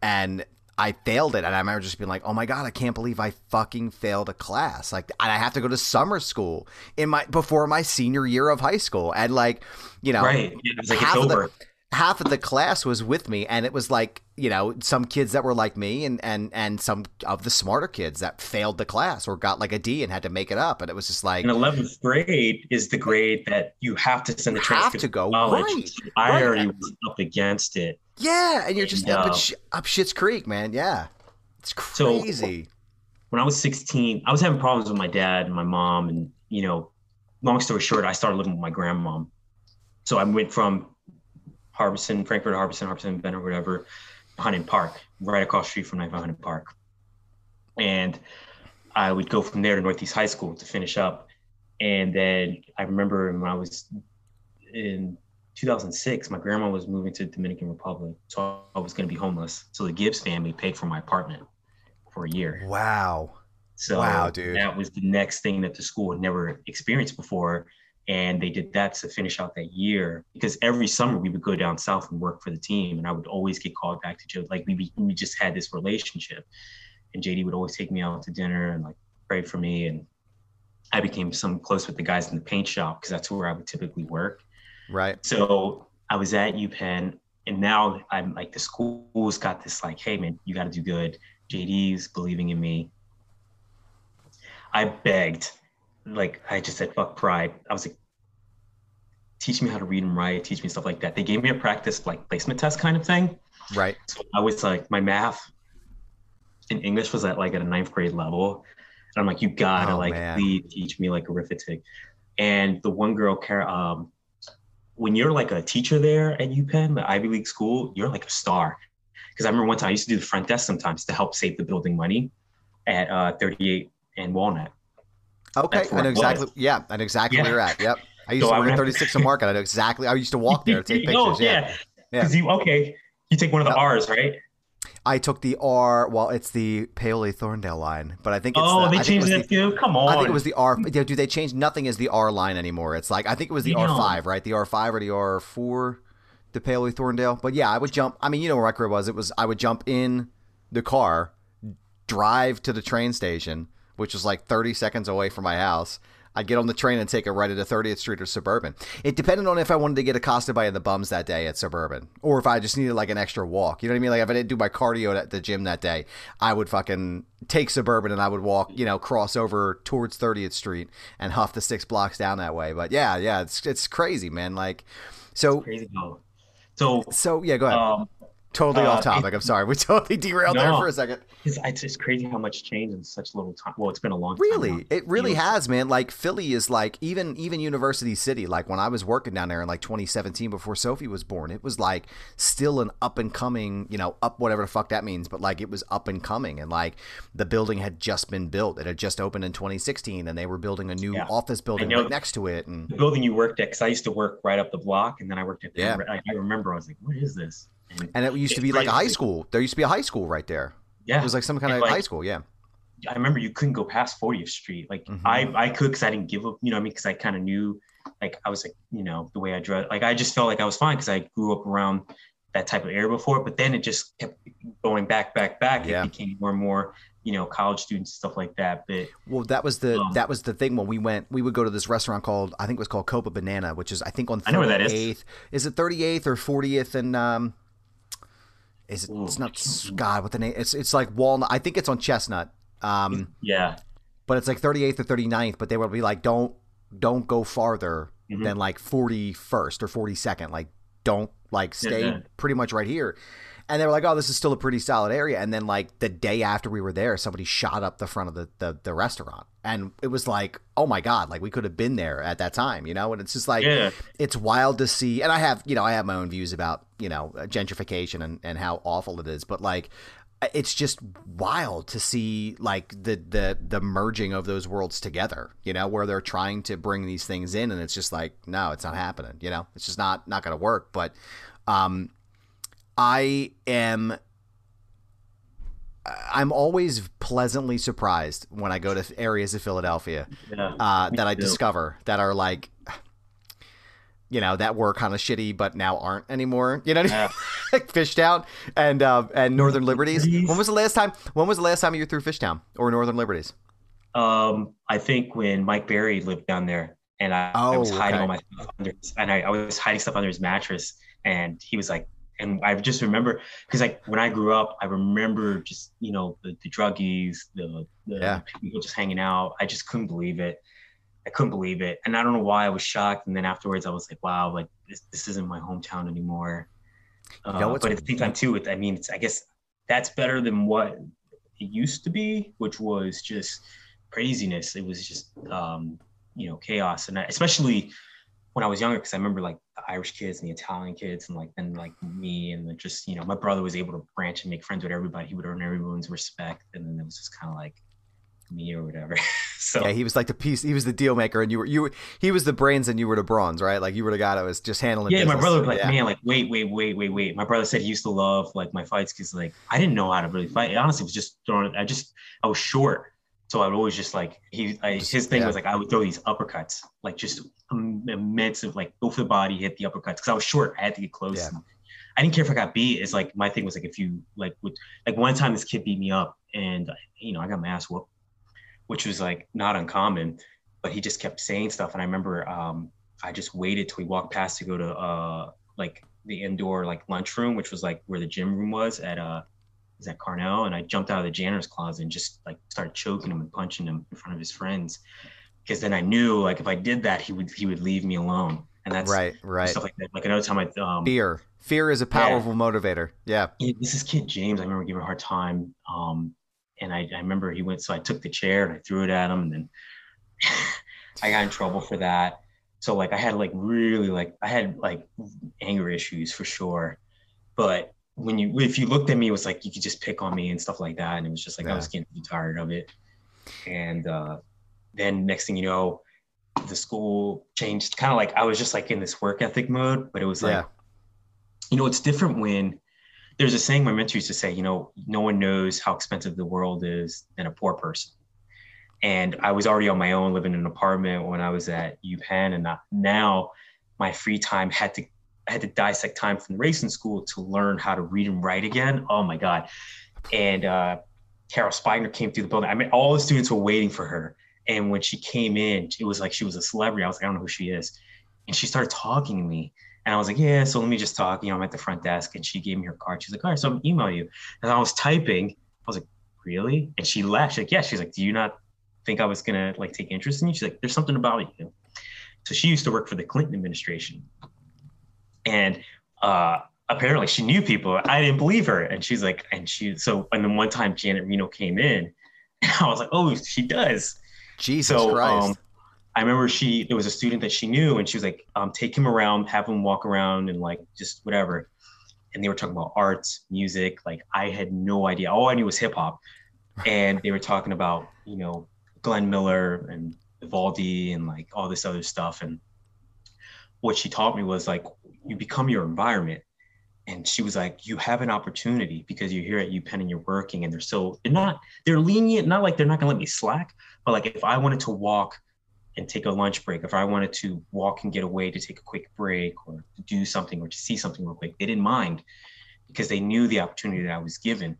and. I failed it, and I remember just being like, "Oh my god, I can't believe I fucking failed a class! Like, I have to go to summer school in my before my senior year of high school, and like, you know, Right. Yeah, it was like, it's half the- over. Half of the class was with me and it was like you know some kids that were like me and and and some of the smarter kids that failed the class or got like a d and had to make it up and it was just like And 11th grade is the grade that you have to send the You have transcript to go, college. right, I right. already was up against it. yeah and you're just And, up, uh, sh- up shit's creek man yeah it's So- crazy When I was 16, I was having problems with my dad and my mom. And, you know, long story short, I started living with my grandmom. So I went from Harbison, Frankford, Harbison, Harbison, Benner, whatever, Hunting Park, right across the street from Knife Hunting Park. And I would go from there to Northeast High School to finish up. And then I remember when I was in 2006, my grandma was moving to the Dominican Republic. So I was going to be homeless. So the Gibbs family paid for my apartment for a year. wow So Wow, dude. that was the next thing that the school had never experienced before. And they did that to finish out that year because every summer we would go down south and work for the team. And I would always get called back to Joe. Like we, we just had this relationship. And JD would always take me out to dinner and like pray for me. And I became some close with the guys in the paint shop because that's where I would typically work. right So I was at UPenn, and now I'm like the school's got this like, hey man, you got to do good. JD's believing in me. I begged, like I just said, fuck pride. I was like, teach me how to read and write, teach me stuff like that. They gave me a practice like placement test kind of thing. right So I was like, my math in English was at like at a ninth grade level. And I'm like, you gotta Oh, like man. please teach me like arithmetic. And the one girl, Cara, um, when you're like a teacher there at UPenn, the Ivy League school, you're like a star. Because I remember one time I used to do the front desk sometimes to help save the building money at uh, 38 and Walnut. Okay i know exactly was. yeah i know exactly Yeah. where you're at yep i used So to work at remember- 36 and market i know exactly i used to walk there to take oh, pictures oh, yeah yeah. You okay, you take one of the Yep. R's, right? I took the R. Well, it's the Paoli Thorndale line, but I think it's oh, the, they I changed that the, too. Come on. I think it was the R. Do they change? Nothing is the R line anymore. It's like I think it was the R five, right? The R five or the R four, the Paoli Thorndale. But yeah, I would jump. I mean, you know where my career was. It was I would jump in the car, drive to the train station, which was like thirty seconds away from my house. I'd get on the train and take a right a 30th Street or Suburban. It depended on if I wanted to get accosted by the bums that day at Suburban, or if I just needed like an extra walk. You know what I mean? Like if I didn't do my cardio at the gym that day, I would fucking take Suburban and I would walk, you know, cross over towards 30th Street and huff the six blocks down that way. But yeah, yeah, it's it's crazy, man. Like, so Crazy. So so yeah, go ahead. um, totally uh, off topic. I'm sorry, we totally derailed there for a second. it's, it's just crazy how much changed in such little time. Well, it's been a long time. Really, it really has, man. Like Philly is like even even University City. Like when I was working down there in like 2017 before Sophie was born, it was like still an up and coming, you know, up whatever the fuck that means, but like it was up and coming, and like the building had just been built. It had just opened in 2016, and they were building a new Yeah. office building right next to it, and The building you worked at, because I used to work right up the block, and then I worked at. The, Yeah. I, I remember I was like, "What is this?" And, and it used to be like a high school. There used to be a high school right there. yeah, It was like some kind And, of like, high school. Yeah. I remember you couldn't go past 40th Street. Like Mhm. I, I could because I didn't give up. You know, what I mean, because I kind of knew, like I was like, you know, the way I dress. Like I just felt like I was fine because I grew up around that type of area before. But then it just kept going back, back, back. Yeah. It became more and more, you know, college students stuff like that. But Well, that was the Um, that was the thing when we went. We would go to this restaurant called I think it was called Copabanana, which is I think on I know where that is. 38th. Is it 38th or 40th? And um, is it? It's not God. What the name? It's it's like Walnut. I think it's on Chestnut. Um, yeah, but it's like 38th or 39th. But they would be like, don't don't go farther Mhm. than like 41st or 42nd. Like don't like stay yeah. pretty much right here. And they were like, "Oh, this is still a pretty solid area." And then, like the day after we were there, somebody shot up the front of the, the the restaurant, and it was like, "Oh my god!" Like we could have been there at that time, you know. And it's just like, yeah. it's wild to see. And I have, you know, I have my own views about, you know, gentrification and and how awful it is. But like, it's just wild to see like the the the merging of those worlds together. You know, where they're trying to bring these things in, and it's just like, no, it's not happening. You know, it's just not not going to work. But um, I am. I'm always pleasantly surprised when I go to areas of Philadelphia yeah. uh, that I too. discover that are like, you know, that were kind of shitty but now aren't anymore. You know, what I mean? Yeah. like Fishtown and uh, and Northern Liberties. When was the last time? When was the last time you were through Fishtown or Northern Liberties? Um, I think when Mike Barry lived down there, and I, I was Oh, hiding okay. all my stuff under, his, and I, I was hiding stuff under his mattress, and he was like, and I just remember because like when I grew up, I remember just you know the, the druggies, the, the Yeah. people just hanging out. I just couldn't believe it. I couldn't believe it, and I don't know why I was shocked. And then afterwards, I was like, wow, like this this isn't my hometown anymore. Uh, know what's- but at the same time, too, it, I mean, it's I guess that's better than what it used to be, which was just craziness. It was just um, you know chaos, and I, especially when I was younger, because I remember like the Irish kids and the Italian kids, and like then like me, and just you know my brother was able to branch and make friends with everybody. He would earn everyone's respect, and then it was just kind of like me or whatever. so Yeah, he was like the piece. He was the deal maker, and you were you. Were, he was the brains, and you were the bronze, right? Like you were the guy that was just handling. yeah, my brother was like, Yeah. man, like wait, wait, wait, wait, wait. My brother said he used to love like my fights because like I didn't know how to really fight. It honestly was just throwing. I just I was short, so I would always just like he. I, his thing yeah. was like I would throw these uppercuts, like just immense of like for the body, hit the uppercuts because I was short. I had to get close. Yeah. I didn't care if I got beat. It's like my thing was like if you like would like one time this kid beat me up and you know I got my ass whooped, which was like not uncommon, but he just kept saying stuff and I remember um I just waited till he walked past to go to uh like the indoor like lunchroom, which was like where the gym room was at uh was at Carnell, and I jumped out of the janitor's closet and just like started choking him and punching him in front of his friends, because then I knew like if I did that he would he would leave me alone, and that's right, right. stuff like that. Like another time I um Fear, fear is a powerful motivator. Yeah, yeah, this is kid James. I remember giving him a hard time. Um, and I, I remember he went, so I took the chair and I threw it at him, and then I got in trouble for that. So like I had like really like I had like anger issues for sure. But when you if you looked at me, it was like you could just pick on me and stuff like that, and it was just like I was getting tired of it. And uh, then next thing you know, the school changed. Kind of like I was just like in this work ethic mode, but it was like yeah, you know, it's different when there's a saying my mentor used to say, you know, no one knows how expensive the world is than a poor person. And I was already on my own living in an apartment when I was at UPenn. And now my free time had to, I had to dissect time from racing school to learn how to read and write again. Oh my God. And uh, Carol Spigner came through the building. I mean, all the students were waiting for her. And when she came in, it was like she was a celebrity. I was like, I don't know who she is. And she started talking to me. And I was like, yeah, so let me just talk. You know, I'm at the front desk. And she gave me her card. She's like, all right, so I'm email you. And I was typing. I was like, really? And she laughed. She's like, yeah. She's like, do you not think I was gonna like take interest in you? She's like, there's something about you. So she used to work for the Clinton administration. And uh apparently she knew people. I didn't believe her. And she's like, and she so and then one time Janet Reno came in, and I was like, oh, she does. Jesus so Christ. um, I remember she there was a student that she knew, and she was like, um, take him around, have him walk around, and like just whatever. And they were talking about arts, music. Like I had no idea. All I knew was hip hop, and they were talking about you know Glenn Miller and Vivaldi and like all this other stuff. And what she taught me was like you become your environment. And she was like, you have an opportunity because you're here at UPenn and you're working, and they're so they're not they're lenient, not like they're not gonna let me slack, but like if I wanted to walk and take a lunch break, if I wanted to walk and get away to take a quick break or to do something or to see something real quick, they didn't mind because they knew the opportunity that I was given.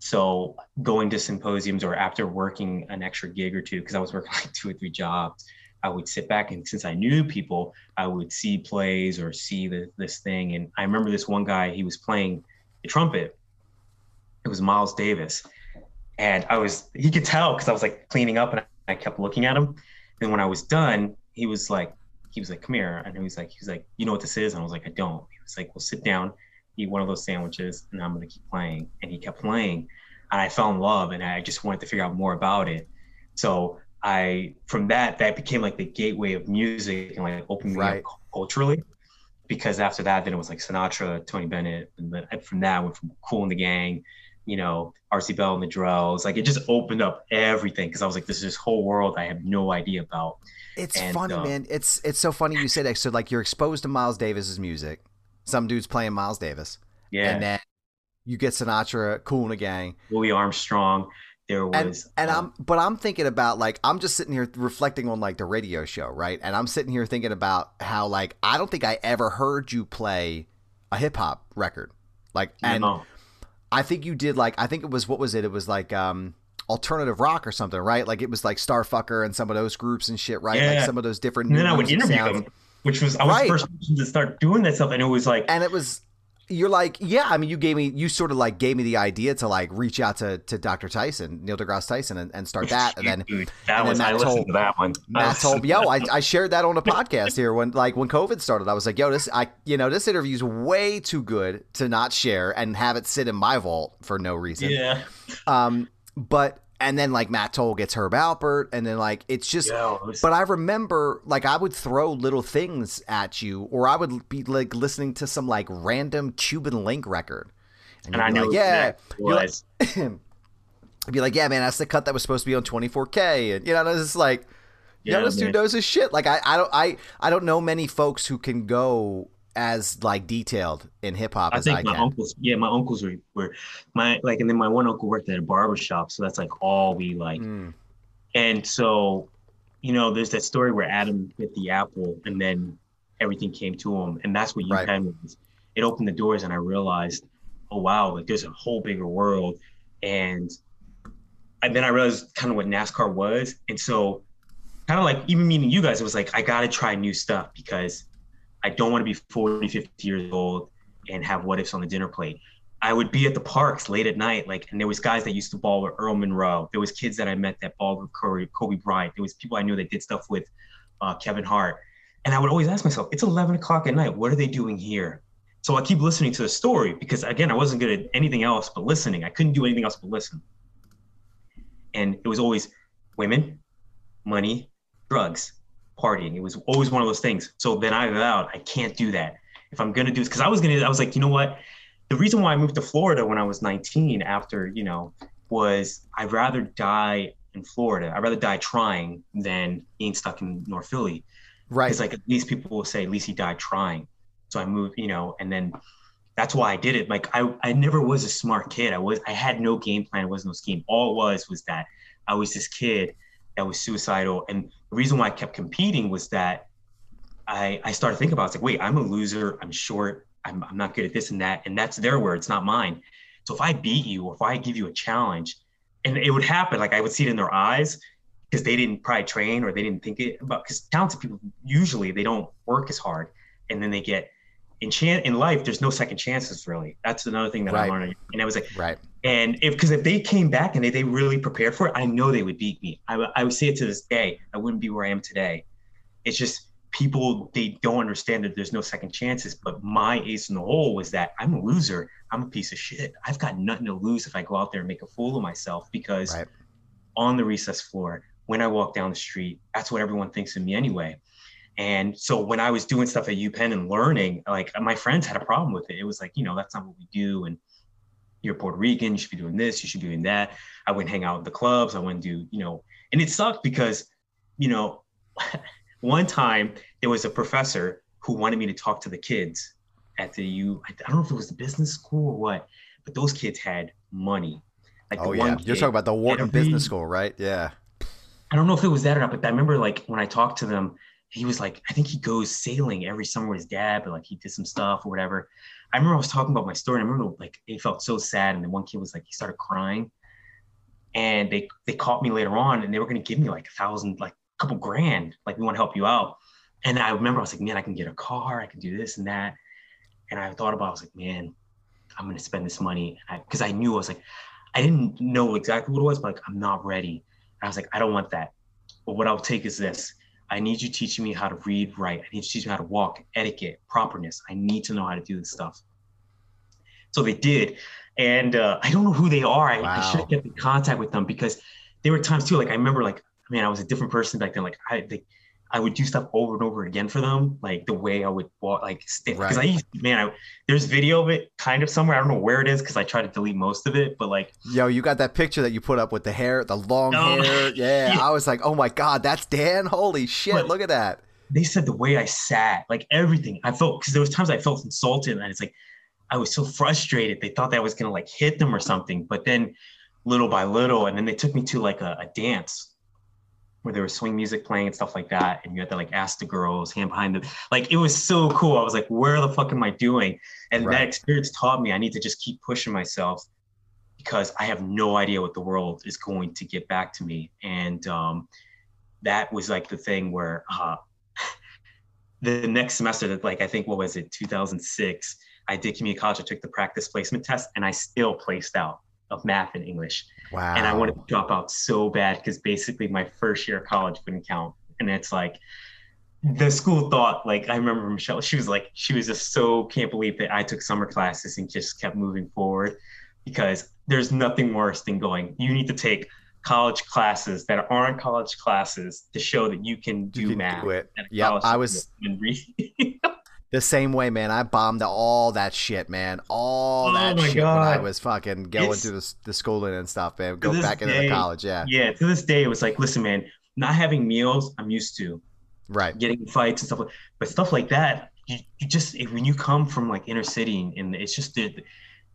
So going to symposiums or after working an extra gig or two, because I was working like two or three jobs, I would sit back and since I knew people, I would see plays or see the, this thing. And I remember this one guy, he was playing the trumpet. It was Miles Davis. And I was, he could tell because I was like cleaning up and I kept looking at him. And when I was done, he was like, he was like, come here. And he was like, he was like, you know what this is? And I was like, I don't. He was like, well, sit down, eat one of those sandwiches, and I'm gonna keep playing. And he kept playing. And I fell in love and I just wanted to figure out more about it. So I from that, that became like the gateway of music and like opened me Right. up culturally. Because after that, then it was like Sinatra, Tony Bennett, and then from that I went from Kool and the Gang, you know, Archie Bell and the Drells. Like it just opened up everything because I was like, this is this whole world I have no idea about. It's And, funny, um, man. It's it's so funny you say that. So like you're exposed to Miles Davis's music. Some dude's playing Miles Davis, Yeah, and then you get Sinatra, Kool and the Gang, Louis Armstrong. There and was and um, I'm but I'm thinking about like I'm just sitting here reflecting on like the radio show, right? And I'm sitting here thinking about how like I don't think I ever heard you play a hip hop record, like and no, I think you did like I think it was what was it? It was like um alternative rock or something, right? Like it was like Starfucker and some of those groups and shit, right? Like some of those different. and then I would interview sounds. them, which was I was Right. the first person to start doing that stuff, and it was like and it was you're like yeah i mean you gave me you sort of like gave me the idea to like reach out to to dr tyson neil degrasse tyson and, and start that and then Dude, that and then was Matt I listened told- to that one. matt I told yo I. I shared that on a podcast here when like when covid started i was like yo this i you know this interview's way too good to not share and have it sit in my vault for no reason yeah, um but and then like matt toll gets herb alpert and then like it's just yeah, it was- but I remember, like, I would throw little things at you, or I would be like listening to some like random Cuban Link record, and you'd I know like, yeah, like- was. I'd be like, yeah, man, that's the cut that was supposed to be on 24K, and you know, it's like, you know, Yeah, this dude knows his shit. Like, I, I don't, I, I don't know many folks who can go as like detailed in hip hop I as I think my can. uncles, yeah, my uncles were, were my like, and then my one uncle worked at a barber shop, so that's like all we like. Mm, And so, you know, there's that story where Adam bit the apple, and then everything came to him, and that's what Right. UPenn was. It opened the doors, and I realized, oh wow, like there's a whole bigger world, and and then I realized kind of what NASCAR was, and so kind of like even meeting you guys, it was like I got to try new stuff because I don't want to be 40, 50 years old and have what ifs on the dinner plate. I would be at the parks late at night, like, and there was guys that used to ball with Earl Monroe. There was kids that I met that balled with Kobe, Kobe Bryant. There was people I knew that did stuff with uh, Kevin Hart. And I would always ask myself, it's 11 o'clock at night. What are they doing here? So I keep listening to the story because again, I wasn't good at anything else but listening. I couldn't do anything else but listen. And it was always women, money, drugs, partying. It was always one of those things. So then I vowed I can't do that. If I'm gonna do this, because I was gonna, I was like, you know what? The reason why I moved to Florida when I was 19, after you know, was I'd rather die in Florida. I'd rather die trying than being stuck in North Philly. right. Because like at least people will say at least he died trying. So I moved, you know, and then that's why I did it. Like I, I never was a smart kid. I was I had no game plan, it was no scheme. All it was was that I was this kid that was suicidal. And the reason why I kept competing was that I I started thinking about it. it's like, wait, I'm a loser, I'm short, I'm I'm not good at this and that. And that's their words, not mine. So if I beat you or if I give you a challenge, and it would happen, like I would see it in their eyes, because they didn't probably train or they didn't think it about because talented people usually they don't work as hard and then they get in chan in life there's no second chances really. That's another thing that Right. i learned. And i was like Right. and if because if they came back and they, they really prepared for it i know they would beat me. I, would- I would say it to this day i wouldn't be where i am today. It's just people they don't understand that there's no second chances but my ace in the hole was that i'm a loser. I'm a piece of shit. I've got nothing to lose if i go out there and make a fool of myself because Right. on the recess floor when i walk down the street that's what everyone thinks of me anyway and so when i was doing stuff at upenn and learning like my friends had a problem with it it was like you know that's not what we do and you're puerto rican you should be doing this you should be doing that i wouldn't hang out at the clubs i wouldn't do you know and it sucked because you know one time there was a professor who wanted me to talk to the kids at the u i don't know if it was the business school or what but those kids had money like Oh yeah. You're talking about the Wharton Business School, right? Yeah. I don't know if it was that or not, but I remember like when I talked to them, he was like, I think he goes sailing every summer with his dad, but like he did some stuff or whatever. I remember I was talking about my story and I remember like it felt so sad. And then one kid was like, he started crying. And they they caught me later on and they were gonna give me like a thousand, like a couple grand, like we want to help you out. And I remember I was like, man, I can get a car, I can do this and that. And I thought about, it, I was like, man, I'm gonna spend this money. Because I, knew I was like, I didn't know exactly what it was, but like I'm not ready. And I was like, I don't want that. But what I'll take is this. I need you teaching me how to read, write. I need you to teach me how to walk, etiquette, properness. I need to know how to do this stuff. So they did. And uh, I don't know who they are. I, I should Wow. have kept in contact with them because there were times too, like I remember like, man, I was a different person back then. Like I they, I would do stuff over and over again for them, like the way I would walk, like stiff. because I used, man, I, there's video of it kind of somewhere. I don't know where it is because I try to delete most of it, but like Yo, you got that picture that you put up with the hair, the long Oh, hair. Yeah, yeah. I was like, oh my god, that's Dan. Holy shit, But- look at that. they said the way I sat, like everything, I felt because there was times I felt insulted and it's like I was so frustrated. They thought that I was gonna like hit them or something, but then little by little, and then they took me to like a, a dance where there was swing music playing and stuff like that, and you had to like ask the girls, hand behind them. Like it was so cool. I was like, where the fuck am I doing? And Right. that experience taught me I need to just keep pushing myself because I have no idea what the world is going to get back to me. And um, that was like the thing where uh, the next semester that like I think what was it 2006 I did community college I took the practice placement test and I still placed out of math and English Wow. and I wanted to drop out so bad because basically my first year of college wouldn't count and it's like the school thought like I remember Michelle she was like she was just so can't believe that I took summer classes and just kept moving forward because there's nothing worse than going you need to take college classes that aren't college classes to show that you can do You can math do it. at a Yep, college I was. the same way, man. I bombed all that shit, man. All Oh that shit when I God. was fucking going It's- through the, the schooling and stuff, man. Go back into the college, yeah. yeah to this day it was like listen man not having meals i'm used to Right. getting fights and stuff like but stuff like that you, you just if, when you come from like inner city and, and it's just the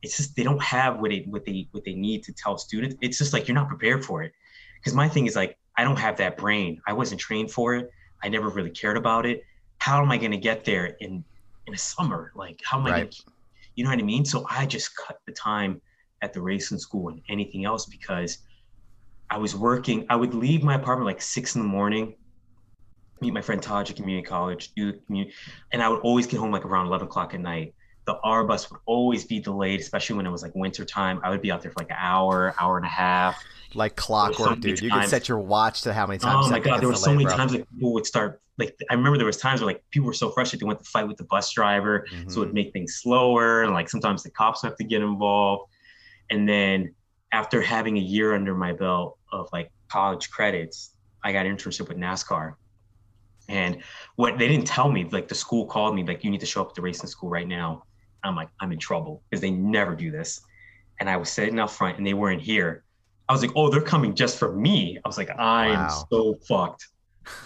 it's just they don't have what it what they what they need to tell students it's just like you're not prepared for it because my thing is like i don't have that brain i wasn't trained for it i never really cared about it how am i going to get there in in a summer like how am i going to, you know what i mean so i just cut the time at the racing school and anything else because i was working i would leave my apartment like six in the morning meet my friend Taj at community college, do the community, and I would always get home like around 11 o'clock at night. The R bus would always be delayed, especially when it was like winter time. I would be out there for like an hour, hour and a half. Like clockwork, many dude. You could set your watch to how many oh times. Oh my god, there were so many bro. times like people would start like I remember there was times where like people were so frustrated they went to fight with the bus driver, so it would mm-hmm. make things slower, and like sometimes the cops have to get involved. And then after having a year under my belt of like college credits, I got an internship with NASCAR. And what they didn't tell me, like the school called me, like you need to show up at the racing school right now. I'm like, I'm in trouble because they never do this. And I was sitting out front and they weren't here. I was like, oh, they're coming just for me. I was like, I am Wow. so fucked.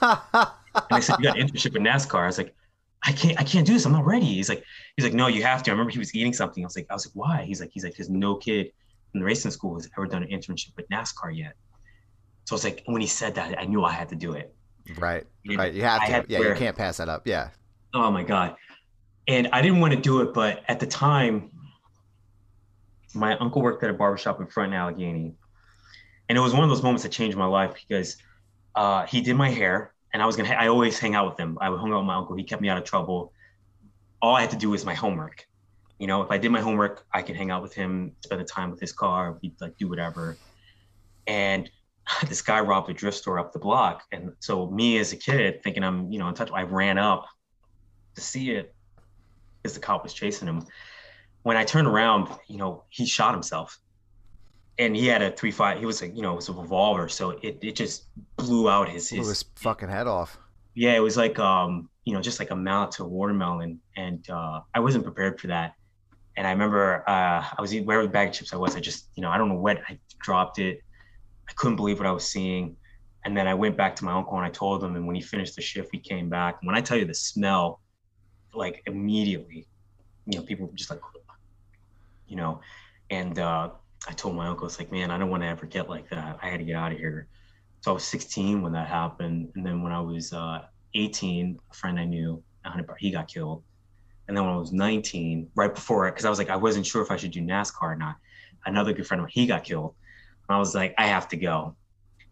And they said, you got an internship with NASCAR. I was like, I can't, I can't do this. I'm not ready. He's like, he's like, no, you have to. I remember he was eating something. I was like, I was like, why? He's like, he's like, because no kid in the racing school has ever done an internship with NASCAR yet. So it's like when he said that, I knew I had to do it. right. You Right. You have to. yeah, you can't pass that up. Yeah. Oh my God. And I didn't want to do it, but at the time, my uncle worked at a barbershop in front in Allegheny. And it was one of those moments that changed my life because uh, he did my hair, and I was gonna. I always hang out with him. I would hang out with my uncle. He kept me out of trouble. All I had to do was my homework. You know, if I did my homework, I could hang out with him, spend the time with his car, he'd like do whatever. And this guy robbed a thrift store up the block, and so me as a kid, thinking I'm you know in touch, I ran up to see it because the cop was chasing him. When I turned around, you know, he shot himself and he had a three five. He was like, you know, it was a revolver, so it, it just blew out his his, his fucking head off. Yeah, it was like um, you know, just like a mallet to a watermelon, and uh, I wasn't prepared for that. And I remember uh, I was eating wherever the bag of chips I was. I just, you know, I don't know what I dropped it. I couldn't believe what I was seeing. And then I went back to my uncle and I told him. And when he finished the shift, we came back. And when I tell you the smell, like immediately, you know, people were just like, you know, and uh, I told my uncle, it's like, man, I don't want to ever get like that. I had to get out of here. So I was 16 when that happened. And then when I was uh, 18, a friend I knew, he got killed. And then when I was 19, right before it, because I was like, I wasn't sure if I should do NASCAR or not. Another good friend of mine, he got killed. And I was like, I have to go.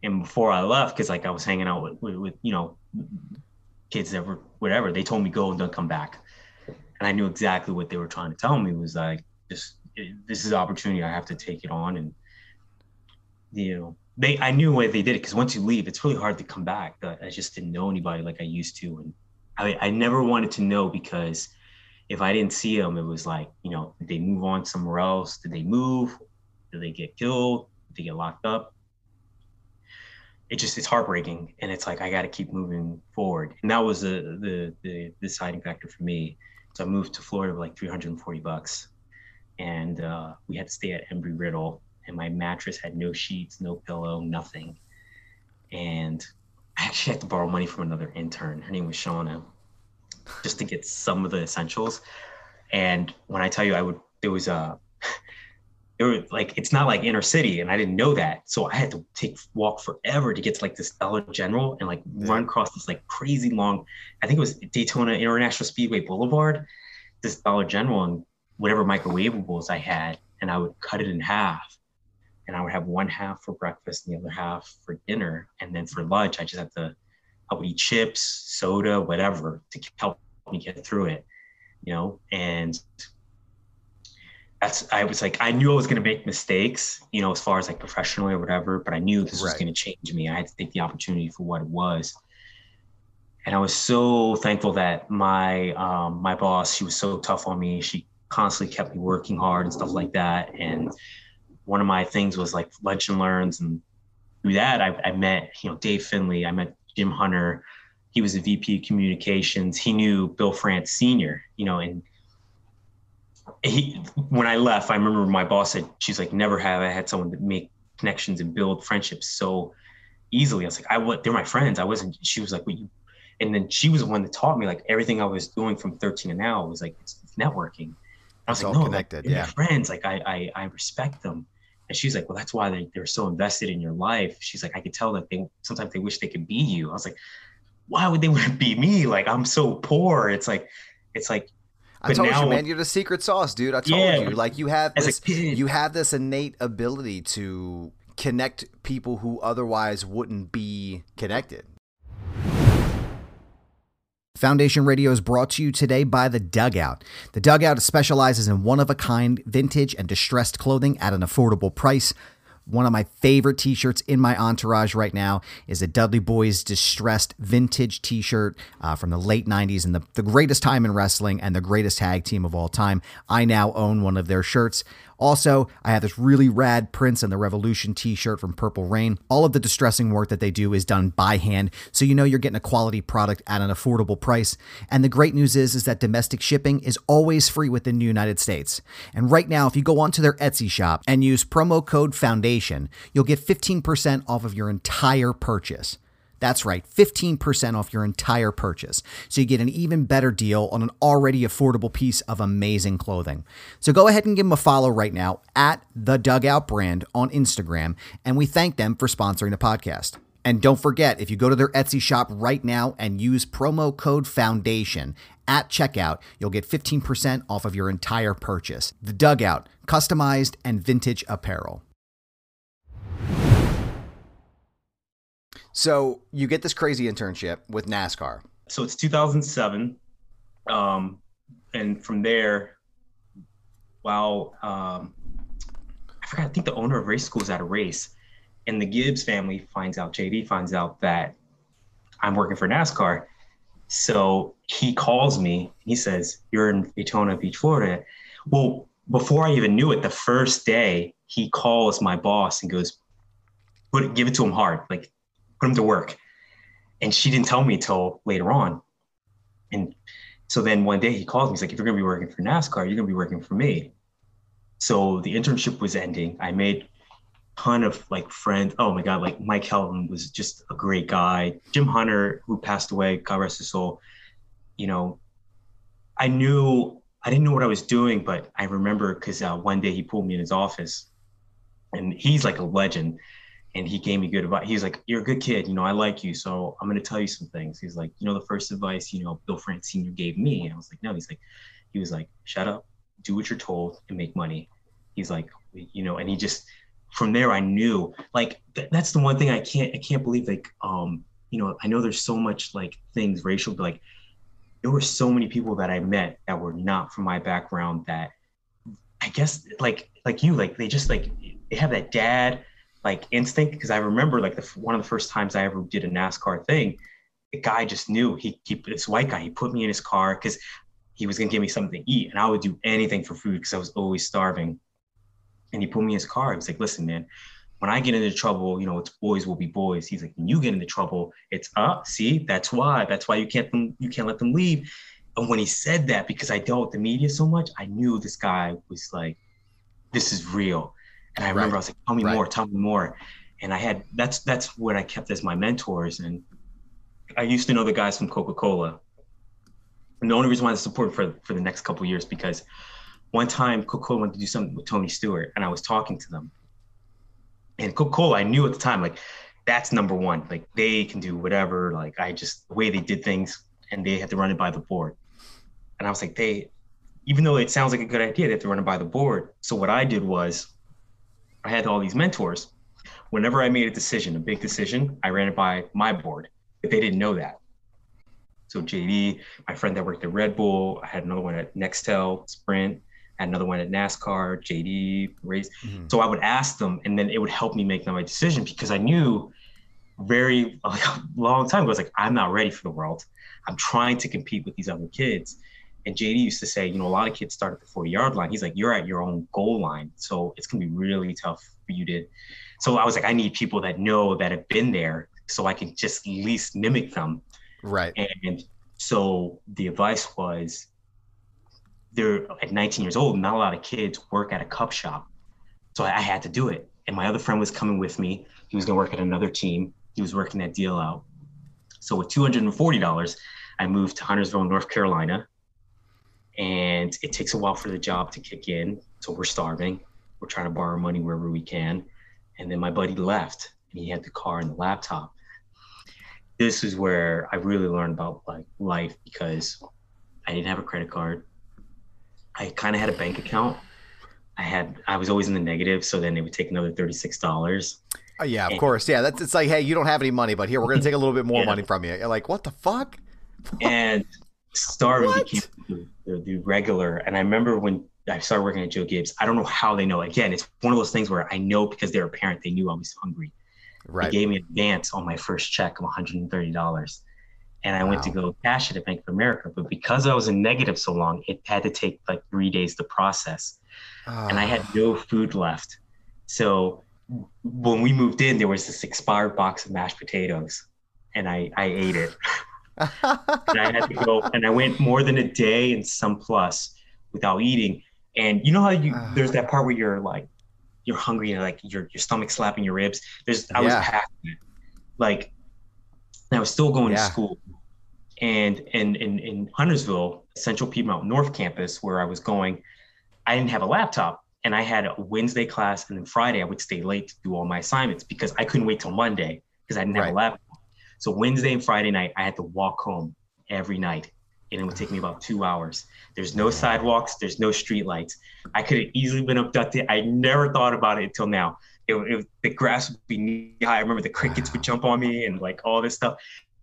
And before I left, because like I was hanging out with, with, with, you know, kids that were whatever, they told me go and don't come back. And I knew exactly what they were trying to tell me was like, just this is an opportunity. I have to take it on. And, you know, they, I knew why they did it because once you leave, it's really hard to come back. I just didn't know anybody like I used to. And I, I never wanted to know because if I didn't see them, it was like, you know, did they move on somewhere else? Did they move? Did they get killed? Did they get locked up? It just it's heartbreaking, and it's like I got to keep moving forward. And that was the, the the deciding factor for me. So I moved to Florida with like 340 bucks, and uh, we had to stay at Embry Riddle, and my mattress had no sheets, no pillow, nothing. And I actually had to borrow money from another intern. Her name was Shauna, just to get some of the essentials. And when I tell you, I would there was a it was like it's not like inner city, and I didn't know that, so I had to take walk forever to get to like this Dollar General and like yeah. run across this like crazy long. I think it was Daytona International Speedway Boulevard, this Dollar General, and whatever microwavables I had, and I would cut it in half. And I would have one half for breakfast and the other half for dinner. And then for lunch, I just had to, I would eat chips, soda, whatever to help me get through it, you know? And that's, I was like, I knew I was going to make mistakes, you know, as far as like professionally or whatever, but I knew this right. was going to change me. I had to take the opportunity for what it was and I was so thankful that my um, my boss, she was so tough on me. She constantly kept me working hard and stuff like that. And one of my things was like lunch and learns, and through that, I, I met you know Dave Finley. I met Jim Hunter. He was a VP of communications. He knew Bill France Senior. You know, and he when I left, I remember my boss said she's like, never have I had someone to make connections and build friendships so easily. I was like, I what they're my friends. I wasn't. She was like, what you and then she was the one that taught me like everything I was doing from 13 and now was like it's networking. I was it's like, no, connected. like, yeah. friends. Like I, I, I respect them. And she's like, well, that's why they, they're so invested in your life. She's like, I could tell that they sometimes they wish they could be you. I was like, why would they want to be me? Like I'm so poor. It's like, it's like. I told now, you, man, you're the secret sauce, dude. I told Yeah. you, like you have this, you have this innate ability to connect people who otherwise wouldn't be connected. Foundation Radio is brought to you today by The Dugout. The Dugout specializes in one of a kind, vintage, and distressed clothing at an affordable price. One of my favorite t shirts in my entourage right now is a Dudley Boyz distressed vintage t shirt uh, from the late 90s and the, the greatest time in wrestling and the greatest tag team of all time. I now own one of their shirts. Also, I have this really rad Prince and the Revolution t shirt from Purple Rain. All of the distressing work that they do is done by hand, so you know you're getting a quality product at an affordable price. And the great news is, is that domestic shipping is always free within the United States. And right now, if you go onto their Etsy shop and use promo code FOUNDATION, you'll get 15% off of your entire purchase. That's right, 15% off your entire purchase. So you get an even better deal on an already affordable piece of amazing clothing. So go ahead and give them a follow right now at the Dugout Brand on Instagram, and we thank them for sponsoring the podcast. And don't forget, if you go to their Etsy shop right now and use promo code FOUNDATION at checkout, you'll get 15% off of your entire purchase. The Dugout, customized and vintage apparel. So you get this crazy internship with NASCAR. So it's 2007, um, and from there, while um, I forgot, I think the owner of race school is at a race, and the Gibbs family finds out, JD finds out that I'm working for NASCAR. So he calls me. He says, "You're in Daytona Beach, Florida." Well, before I even knew it, the first day he calls my boss and goes, "Put it, give it to him hard, like put him to work." And she didn't tell me till later on. And so then one day he calls me. He's like, "If you're gonna be working for NASCAR, you're gonna be working for me." So the internship was ending. I made ton of like friends. Oh my God, like Mike Helton was just a great guy. Jim Hunter, who passed away, God rest his soul. You know, I knew I didn't know what I was doing, but I remember because uh, one day he pulled me in his office, and he's like a legend, and he gave me good advice. He's like, "You're a good kid, you know. I like you, so I'm going to tell you some things." He's like, "You know, the first advice, you know, Bill France Senior gave me." I was like, "No." He's like, he was like, "Shut up, do what you're told, and make money." He's like, you know, and he just from there I knew like th- that's the one thing I can't I can't believe like um you know I know there's so much like things racial but like there were so many people that I met that were not from my background that I guess like like you like they just like they have that dad like instinct because I remember like the one of the first times I ever did a NASCAR thing the guy just knew he, he this white guy he put me in his car because he was gonna give me something to eat and I would do anything for food because I was always starving and he put me in his car. He was like, listen, man, when I get into trouble, you know, it's boys will be boys. He's like, when you get into trouble, it's up. Uh, see, that's why. That's why you can't you can't let them leave. And when he said that, because I dealt with the media so much, I knew this guy was like, this is real. And I remember right. I was like, tell me right. more, tell me more. And I had that's that's what I kept as my mentors. And I used to know the guys from Coca-Cola. And the only reason why I support for for the next couple years because one time Coca-Cola went to do something with Tony Stewart and I was talking to them. And Coca-Cola, I knew at the time, like, that's number one. Like they can do whatever. Like I just the way they did things and they had to run it by the board. And I was like, they even though it sounds like a good idea, they have to run it by the board. So what I did was I had all these mentors. Whenever I made a decision, a big decision, I ran it by my board. But they didn't know that. So JD, my friend that worked at Red Bull, I had another one at Nextel, Sprint, had another one at NASCAR, JD, race. Mm-hmm. So I would ask them, and then it would help me make my decision because I knew very like a long time ago, I was like, I'm not ready for the world. I'm trying to compete with these other kids. And JD used to say, you know, a lot of kids start at the 40 yard line. He's like, you're at your own goal line. So it's going to be really tough for you to. So I was like, I need people that know that have been there so I can just at least mimic them. Right. And so the advice was they're at 19 years old. Not a lot of kids work at a cup shop, so I, had to do it. And my other friend was coming with me. He was going to work at another team. He was working that deal out. So with $240, I moved to Huntersville, North Carolina. And it takes a while for the job to kick in. So we're starving. We're trying to borrow money wherever we can. And then my buddy left and he had the car and the laptop. This is where I really learned about like life because I didn't have a credit card. I kind of had a bank account. I had I was always in the negative, so then it would take another thirty six dollars. Uh, yeah, of and, course. Yeah, that's it's like, hey, you don't have any money, but here we're gonna take a little bit more yeah. money from you. You're like, what the fuck? and starving became the, regular. And I remember when I started working at Joe Gibbs. I don't know how they know. Again, it's one of those things where I know because they're a parent, they knew I was hungry. Right. They gave me advance on my first check of one hundred and thirty dollars and I wow. went to go cash it at Bank of America. But because I was in negative so long, it had to take like three days to process. And I had ah. no food left. So when we moved in, there was this expired box of mashed potatoes, and I, I ate it. and I had to go, and I went more than a day and some plus without eating. And you know how you ah. there's that part where you're like you're hungry and like your your stomach slapping your ribs. There's I was past it. Like I was still going yeah. to school. And in, in, in Huntersville, Central Piedmont North Campus, where I was going, I didn't have a laptop. And I had a Wednesday class, and then Friday I would stay late to do all my assignments because I couldn't wait till Monday because I didn't right. have a laptop. So Wednesday and Friday night, I had to walk home every night, and it would take me about two hours. There's no sidewalks, there's no street lights. I could have easily been abducted. I never thought about it until now. it, it, the grass would be knee high. I remember the crickets would jump on me and like all this stuff.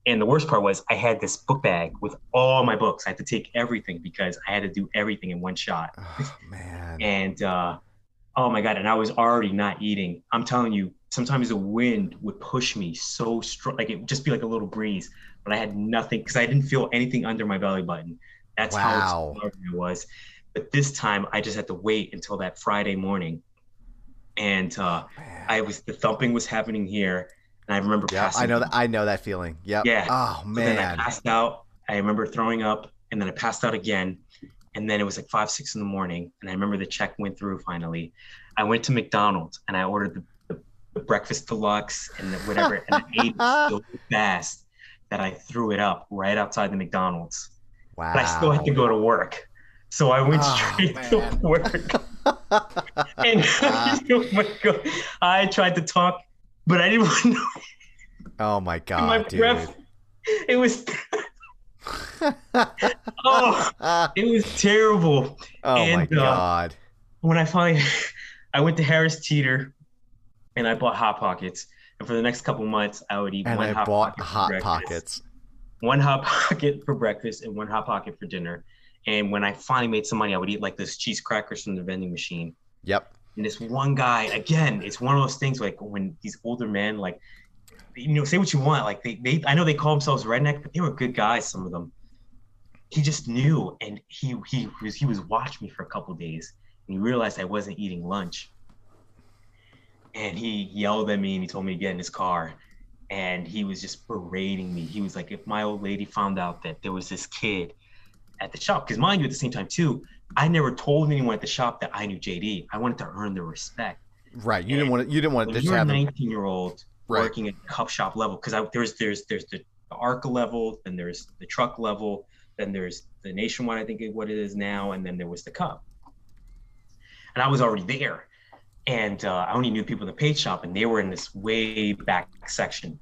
And the worst part was I had this book bag with all my books. I had to take everything because I had to do everything in one shot. Oh, man. And uh, oh my god! And I was already not eating. I'm telling you, sometimes the wind would push me so strong, like it would just be like a little breeze. But I had nothing because I didn't feel anything under my belly button. That's Wow. how starving I was. But this time, I just had to wait until that Friday morning, and uh, I was the thumping was happening here, and I remember yeah, passing. I know that. I know that feeling. Yep. Yeah. Oh So then I man. passed out. I remember throwing up, and then I passed out again. And then it was like five, six in the morning, and I remember the check went through finally. I went to McDonald's and I ordered the, the, breakfast deluxe and the whatever, and I ate it so fast that I threw it up right outside the McDonald's. Wow. But I still had to go to work, so I went Oh, straight man. to work. and oh my god, I tried to talk, but I didn't want to know oh my god, my dude. breath. It was oh, it was terrible. oh my and, uh, god. When I finally, I went to Harris Teeter, and I bought hot pockets. And for the next couple months, I would eat And one I hot bought pocket hot pockets. one hot pocket for breakfast, and one hot pocket for dinner. And when I finally made some money, I would eat like those cheese crackers from the vending machine. Yep. And this one guy, again, it's one of those things like when these older men, like, you know, say what you want. Like they, they I know they call themselves redneck, but they were good guys, some of them. He just knew, and he he was he was watching me for a couple days, and he realized I wasn't eating lunch. And he yelled at me and he told me to get in his car. And he was just berating me. He was like, if my old lady found out that there was this kid at the shop, because mind you, at the same time too, I never told anyone at the shop that I knew JD. I wanted to earn their respect. Right. You didn't want to. You didn't want to you're a have them. 19 year old Right. working at cup shop level, because there's there's there's the, the ARCA level, then there's the truck level, then there's the nationwide, I think what it is now, and then there was the cup. And I was already there, and uh, I only knew people in the paint shop, and they were in this way back section.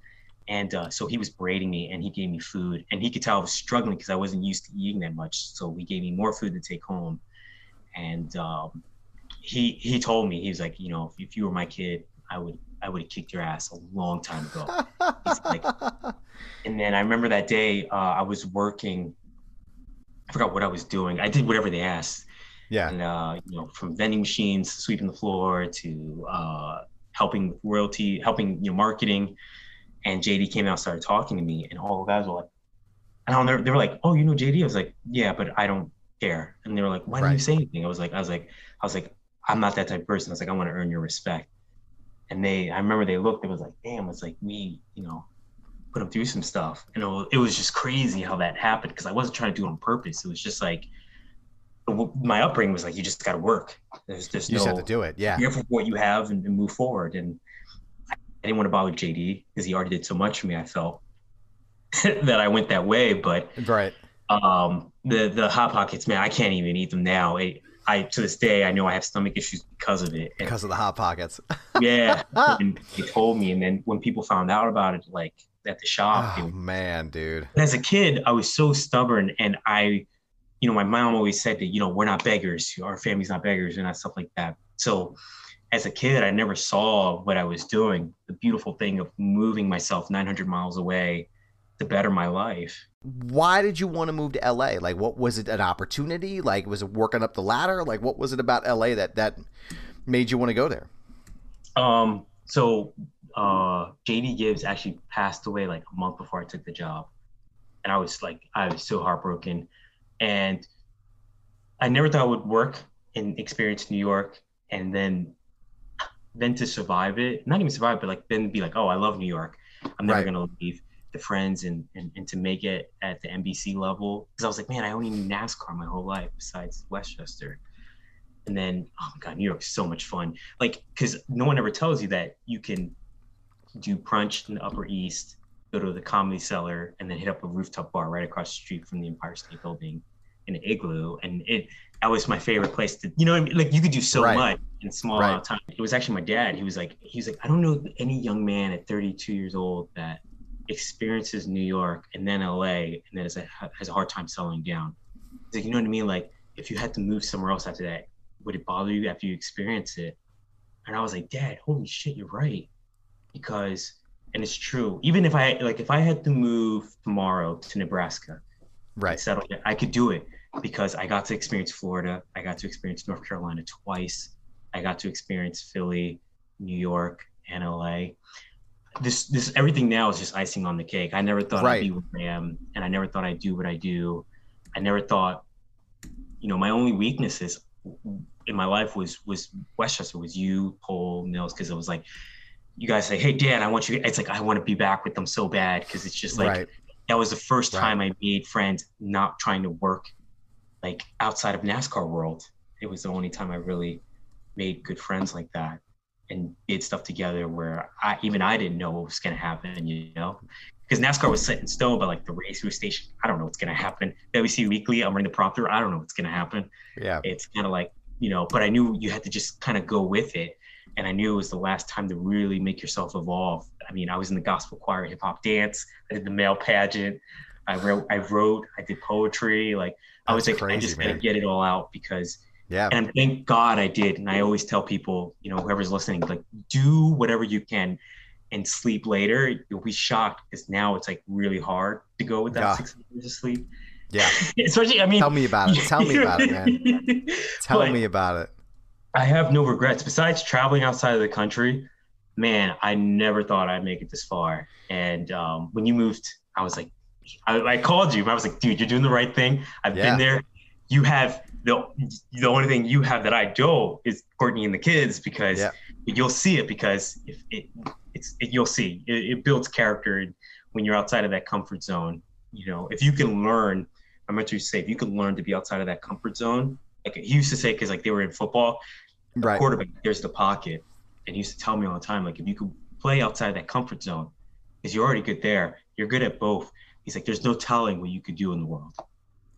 And uh, so he was berating me, and he gave me food, and he could tell I was struggling because I wasn't used to eating that much. So he gave me more food to take home, and um, he he told me he was like, you know, if, if you were my kid, I would I would have kicked your ass a long time ago. He's like- And then I remember that day uh, I was working. I forgot what I was doing. I did whatever they asked, yeah. and uh, you know, from vending machines, sweeping the floor, to uh, helping with royalty, helping you know marketing. And JD came out, and started talking to me, and all the guys were like, and I don't, they were like, "Oh, you know JD?" I was like, "Yeah, but I don't care." And they were like, "Why didn't you say anything?" I was like, "I was like, I was like, I'm not that type of person." I was like, "I want to earn your respect." And they, I remember they looked. It was like, "Damn!" It's like we, you know, put them through some stuff. And it was, it was just crazy how that happened because I wasn't trying to do it on purpose. It was just like my upbringing was like, you just got to work. There's just You no just have to do it. Yeah. be careful what you have and, and move forward. And I didn't want to bother JD because he already did so much for me. I felt that I went that way, but Right. um, the the hot pockets, man, I can't even eat them now. It, I to this day, I know I have stomach issues because of it. And Because of the hot pockets. yeah, and they told me, and then when people found out about it, like at the shop, Oh man, dude. as a kid, I was so stubborn, and I, you know, my mom always said that you know we're not beggars, our family's not beggars, and that stuff like that. So, as a kid, I never saw what I was doing. The beautiful thing of moving myself 900 miles away to better my life. Why did you want to move to LA? Like what was it an opportunity? Like was it working up the ladder? Like what was it about LA that that made you want to go there? Um, so uh, JD Gibbs actually passed away like a month before I took the job, and I was like, I was so heartbroken, and I never thought I would work and experience New York, and then then to survive it, not even survive, but like then be like, oh, I love New York. I'm never Right. gonna leave the friends and, and and to make it at the NBC level because I was like, man, I only knew NASCAR my whole life besides West Chester. And then, oh my God, New York's so much fun. Like, because no one ever tells you that you can do brunch in the Upper East, go to the Comedy Cellar, and then hit up a rooftop bar right across the street from the Empire State Building in an igloo. And it that was my favorite place to, you know, I mean? like you could do so Right. much in a small Right. amount of time. It was actually my dad. He was like, he was like, I don't know any young man at 32 years old that experiences New York and then LA and then has a, has a hard time settling down. He's like, you know what I mean? Like, if you had to move somewhere else after that, would it bother you after you experience it? And I was like, Dad, holy shit, you're right. Because, and it's true. Even if I like, if I had to move tomorrow to Nebraska, right, settle, I could do it because I got to experience Florida. I got to experience North Carolina twice. I got to experience Philly, New York, and LA. This, this, everything now is just icing on the cake. I never thought right. I'd be where I am, and I never thought I'd do what I do. I never thought, you know, my only weaknesses in my life was was West Chester, was you, Paul, Mills, because it was like, you guys say, hey, Dan, I want you. It's like I want to be back with them so bad because it's just like right. that was the first right. time I made friends not trying to work like outside of NASCAR world. It was the only time I really made good friends like that and did stuff together where I even I didn't know what was gonna happen, you know. Because NASCAR was set in stone, but like the race was station, I don't know what's gonna happen. WC Weekly, I'm running the prompter, I don't know what's gonna happen. Yeah. It's kind of like, you know, but I knew you had to just kind of go with it. And I knew it was the last time to really make yourself evolve. I mean, I was in the gospel choir, hip hop dance, I did the male pageant, I wrote, I wrote, I did poetry. Like I was like, crazy, I just man. gotta get it all out because yeah. And thank God I did. And I always tell people, you know, whoever's listening, like do whatever you can and sleep later. You'll be shocked because now it's like really hard to go with that yeah. six hours of sleep. Yeah. Especially, I mean, tell me about it. Tell me about it, man. Tell me about it. I have no regrets. Besides traveling outside of the country, man, I never thought I'd make it this far. And um, when you moved, I was like, I, I, called you. I was like, dude, you're doing the right thing. I've yeah. been there. You have the the only thing you have that I don't is Courtney and the kids because yeah. you'll see it because if it it's it, you'll see it, it, builds character when you're outside of that comfort zone. You know, if you can learn, I'm meant to say, if you can learn to be outside of that comfort zone, like he used to say, because like they were in football, right. quarterback, there's the pocket, and he used to tell me all the time, like if you could play outside that comfort zone, because you're already good there, you're good at both he's like, there's no telling what you could do in the world.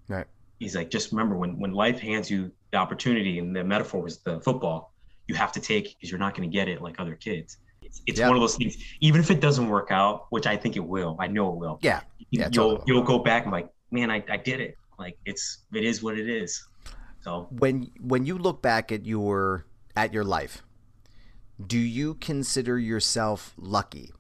Right. He's like, just remember when when life hands you the opportunity, and the metaphor was the football, you have to take because you're not going to get it like other kids. It's, it's one of those things. Even if it doesn't work out, which I think it will, I know it will. Yeah. yeah you'll totally. you'll go back and like, man, I, I did it. Like it's it is what it is. So when when you look back at your at your life, do you consider yourself lucky?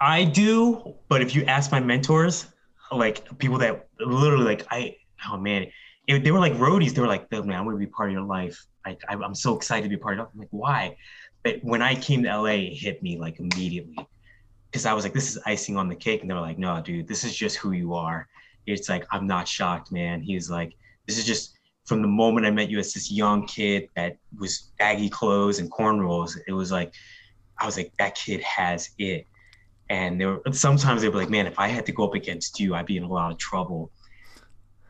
I do, but if you ask my mentors, like people that literally like I oh man, it, they were like roadies. They were like, man, I'm gonna be part of your life. I, I am so excited to be part of it. I'm like, why? But when I came to LA, it hit me like immediately because I was like, this is icing on the cake, and they were like, no, dude, this is just who you are. It's like I'm not shocked, man. He's like, this is just from the moment I met you as this young kid that was baggy clothes and cornrows. It was like, I was like, that kid has it and they were sometimes they were like, man, if I had to go up against you, I'd be in a lot of trouble.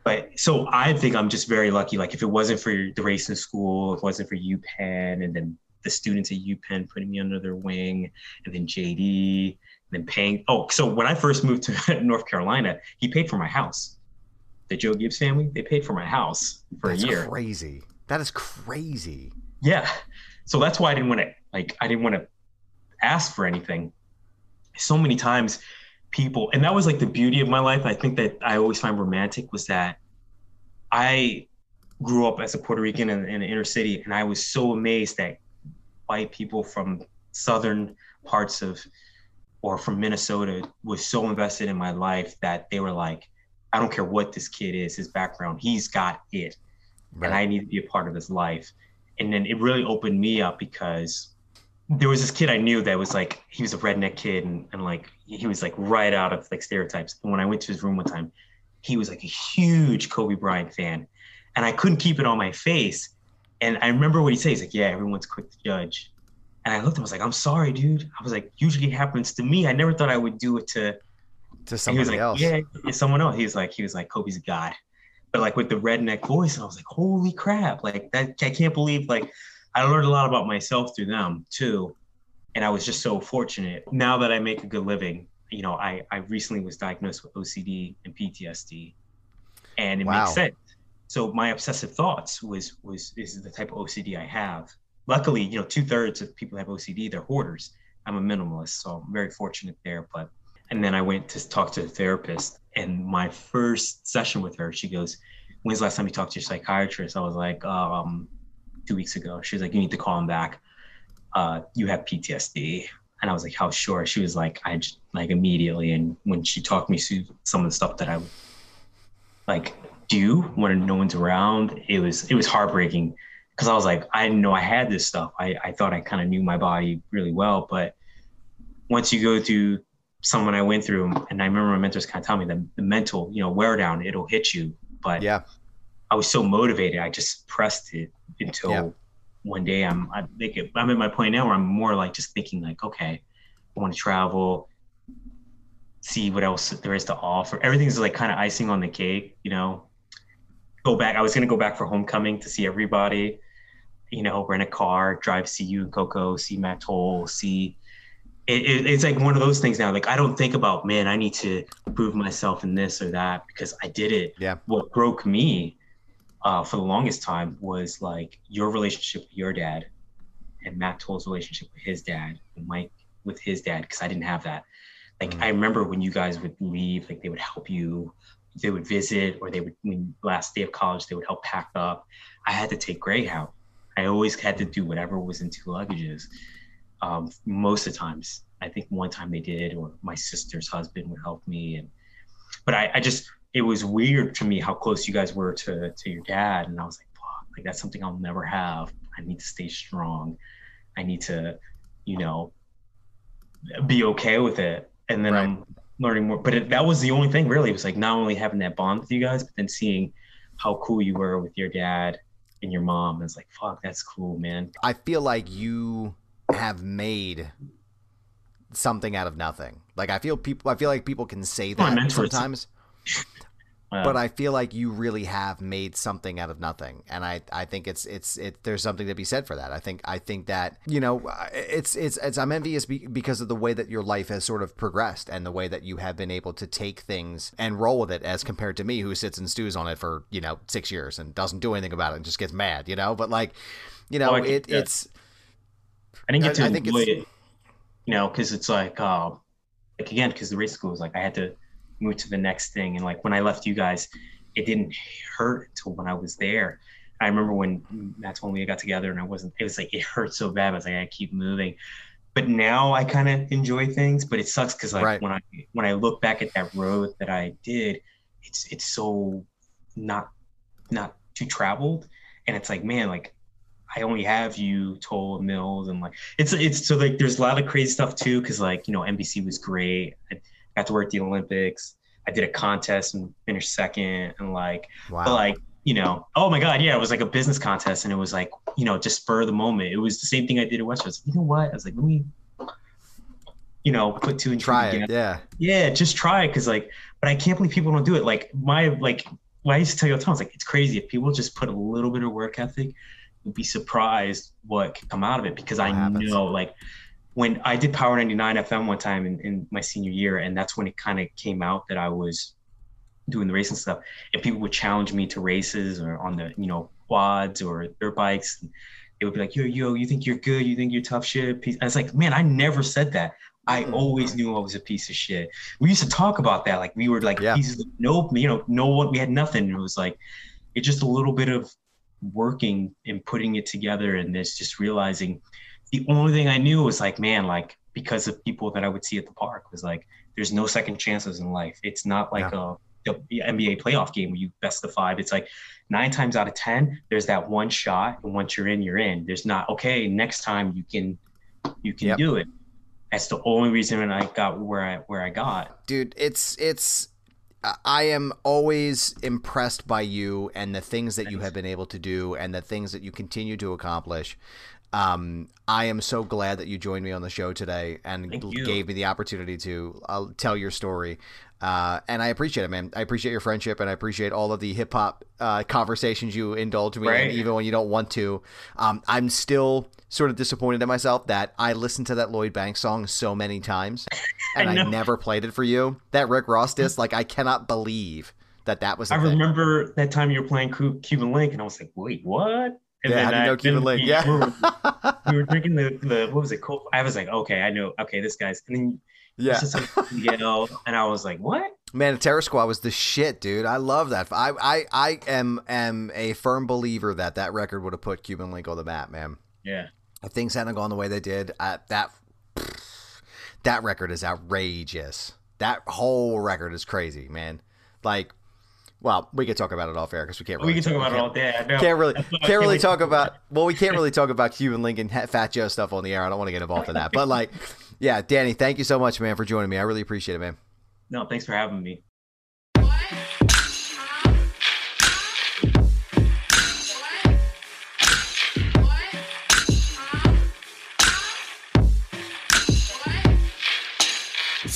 But so I think I'm just very lucky. Like if it wasn't for the race in school, if it wasn't for UPenn, and then the students at UPenn putting me under their wing, and then JD, and then paying. Oh, so when I first moved to North Carolina, he paid for my house. The Joe Gibbs family, they paid for my house for that's a year. Crazy. That is crazy. Yeah. So that's why I didn't want to like I didn't want to ask for anything so many times people and that was like the beauty of my life. I think that i always find romantic was that i grew up as a puerto rican in, in the inner city and i was so amazed that white people from southern parts of or from minnesota was so invested in my life that they were like i don't care what this kid is his background he's got it. Right. and i need to be a part of his life. And then it really opened me up because there was this kid I knew that was like he was a redneck kid and, and like he was like right out of like stereotypes. And when I went to his room one time, he was like a huge Kobe Bryant fan. And I couldn't keep it on my face. And I remember what he said. He's like, Yeah, everyone's quick to judge. And I looked at him, I was like, I'm sorry, dude. I was like, usually it happens to me. I never thought I would do it to to somebody like, else. Yeah, it's someone else. He was like, he was like, Kobe's a god. But like with the redneck voice, and I was like, holy crap. Like that I can't believe like I learned a lot about myself through them too. And I was just so fortunate. Now that I make a good living, you know, I, I recently was diagnosed with OCD and PTSD. And it wow. makes sense. So my obsessive thoughts was was is the type of OCD I have. Luckily, you know, two thirds of people have OCD, they're hoarders. I'm a minimalist, so I'm very fortunate there. But and then I went to talk to a therapist, and my first session with her, she goes, "When's the last time you talked to your psychiatrist?" I was like, um, two weeks ago. She was like, you need to call him back. Uh, you have PTSD. And I was like, how sure? She was like, I just like immediately. And when she talked me through some of the stuff that I like do when no one's around, it was it was heartbreaking because I was like, I didn't know I had this stuff. I, I thought I kind of knew my body really well, but once you go through someone I went through, and I remember my mentors kind of telling me that the mental, you know, wear down, it'll hit you. But yeah, I was so motivated, I just pressed it until Yeah. one day I'm I think it, I'm at my point now where I'm more like just thinking like, okay, I want to travel, see what else there is to offer. Everything's like kind of icing on the cake, you know. Go back. I was gonna go back for homecoming to see everybody, you know, rent a car, drive, see you and Coco, see Matt Toll, see. It, it, it's like one of those things now. Like I don't think about, man, I need to prove myself in this or that because I did it. Yeah. What broke me uh, for the longest time was like your relationship with your dad and Matt Toll's relationship with his dad and Mike with his dad because I didn't have that. Like Mm. I remember when you guys would leave, like they would help you, they would visit, or they would when last day of college they would help pack up. I had to take Greyhound. I always had to do whatever was in two luggages. Um, most of the times, I think one time they did, or my sister's husband would help me, and but I, I just it was weird to me how close you guys were to to your dad, and I was like, fuck, like that's something I'll never have. I need to stay strong. I need to, you know, be okay with it. And then Right. I'm learning more. But it, that was the only thing really. It was like not only having that bond with you guys, but then seeing how cool you were with your dad and your mom. It's like, fuck, that's cool, man. I feel like you have made something out of nothing. Like I feel people I feel like people can say that sometimes, but I feel like you really have made something out of nothing. And I I think it's it's it there's something to be said for that. I think I think that, you know, it's it's it's I'm envious be, because of the way that your life has sort of progressed and the way that you have been able to take things and roll with it as compared to me who sits and stews on it for, you know, 6 years and doesn't do anything about it and just gets mad, you know? But like, you know, get it that. it's I didn't get to I- enjoy it's- it, you know, because it's like, uh, like again, because the race school was like, I had to move to the next thing, and like when I left you guys, it didn't hurt until when I was there. I remember when that's when we got together, and I wasn't. It was like it hurt so bad. I was like, I keep moving, but now I kind of enjoy things. But it sucks because like Right. when I when I look back at that road that I did, it's it's so not not too traveled, and it's like man, like I only have you, Toll, Mills, and like it's it's so like there's a lot of crazy stuff too because like you know NBC was great. I got to work at the Olympics. I did a contest and finished second, and like wow. but like you know, oh my god, yeah, it was like a business contest, and it was like you know just spur of the moment. It was the same thing I did at Westwood. Like, you know what? I was like, let me, you know, put two and Try it. Yeah. yeah, just try it. Cause like, but I can't believe people don't do it. Like my, like, well, I used to tell you all the time, it's like, it's crazy. If people just put a little bit of work ethic, you'd be surprised what can come out of it. Because I happens. know like when I did Power 99 FM one time in, in my senior year, and that's when it kind of came out that I was doing the racing stuff and people would challenge me to races or on the, you know, quads or dirt bikes. It would be like, yo, yo, you think you're good? You think you're tough shit? Piece. I was like, man, I never said that. I Mm. always knew I was a piece of shit. We used to talk about that. Like we were like Yeah. pieces of nope, you know, no one we had nothing. It was like it's just a little bit of working and putting it together and this just realizing the only thing I knew was like, man, like because of people that I would see at the park was like, there's no second chances in life. It's not like a the NBA playoff game where you best of five. It's like nine times out of ten, there's that one shot, and once you're in, you're in. There's not okay. Next time you can, you can Yep. do it. That's the only reason I got where I where I got. dude it's it's i am always impressed by you and the things that you have been able to do and the things that you continue to accomplish um, I am so glad that you joined me on the show today and gave me the opportunity to uh, tell your story. Uh, and I appreciate it, man. I appreciate your friendship and I appreciate all of the hip hop uh, conversations you indulge me Right. in, even when you don't want to. Um, I'm still sort of disappointed in myself that I listened to that Lloyd Banks song so many times and I I, never played it for you. That Rick Ross disc, like I cannot believe that that was. I thing. remember that time you were playing Cuban Link, and I was like, wait, what? And Yeah, how do you I- know Cuban then Link? we- Yeah. we were, we were drinking the, the what was it? Coke. I was like, okay, I know. Okay, this guy's. And then yeah. yeah. just like Miguel, and I was like, what? Man, Terror Squad was the shit, dude. I love that. I I, I am am a firm believer that that record would have put Cuban Link on the map, man. Yeah. If things hadn't gone the way they did, I, that that record is outrageous. That whole record is crazy, man. Like, well, we could talk about it off air because we can't. Really we can talk about it all day. I know. Can't really, can't really talk about. Well, we can't really talk about Cuban Link and Fat Joe stuff on the air. I don't want to get involved in that. But like, yeah, Danny, thank you so much, man, for joining me. I really appreciate it, man. No, thanks for having me.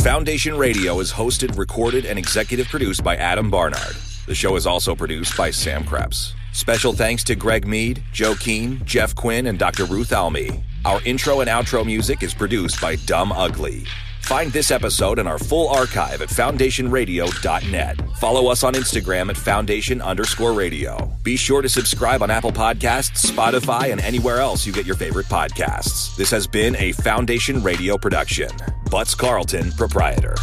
Foundation Radio is hosted, recorded, and executive produced by Adam Barnard. The show is also produced by Sam Krepps. Special thanks to Greg Mead, Joe Keane, Geoff Quinn, and Dr. Ruth Almy. Our intro and outro music is produced by Dumb Ugly. Find this episode and our full archive at foundationradio.net. Follow us on Instagram at foundation underscore radio. Be sure to subscribe on Apple Podcasts, Spotify, and anywhere else you get your favorite podcasts. This has been a Foundation Radio production. Butts Carlton, proprietor.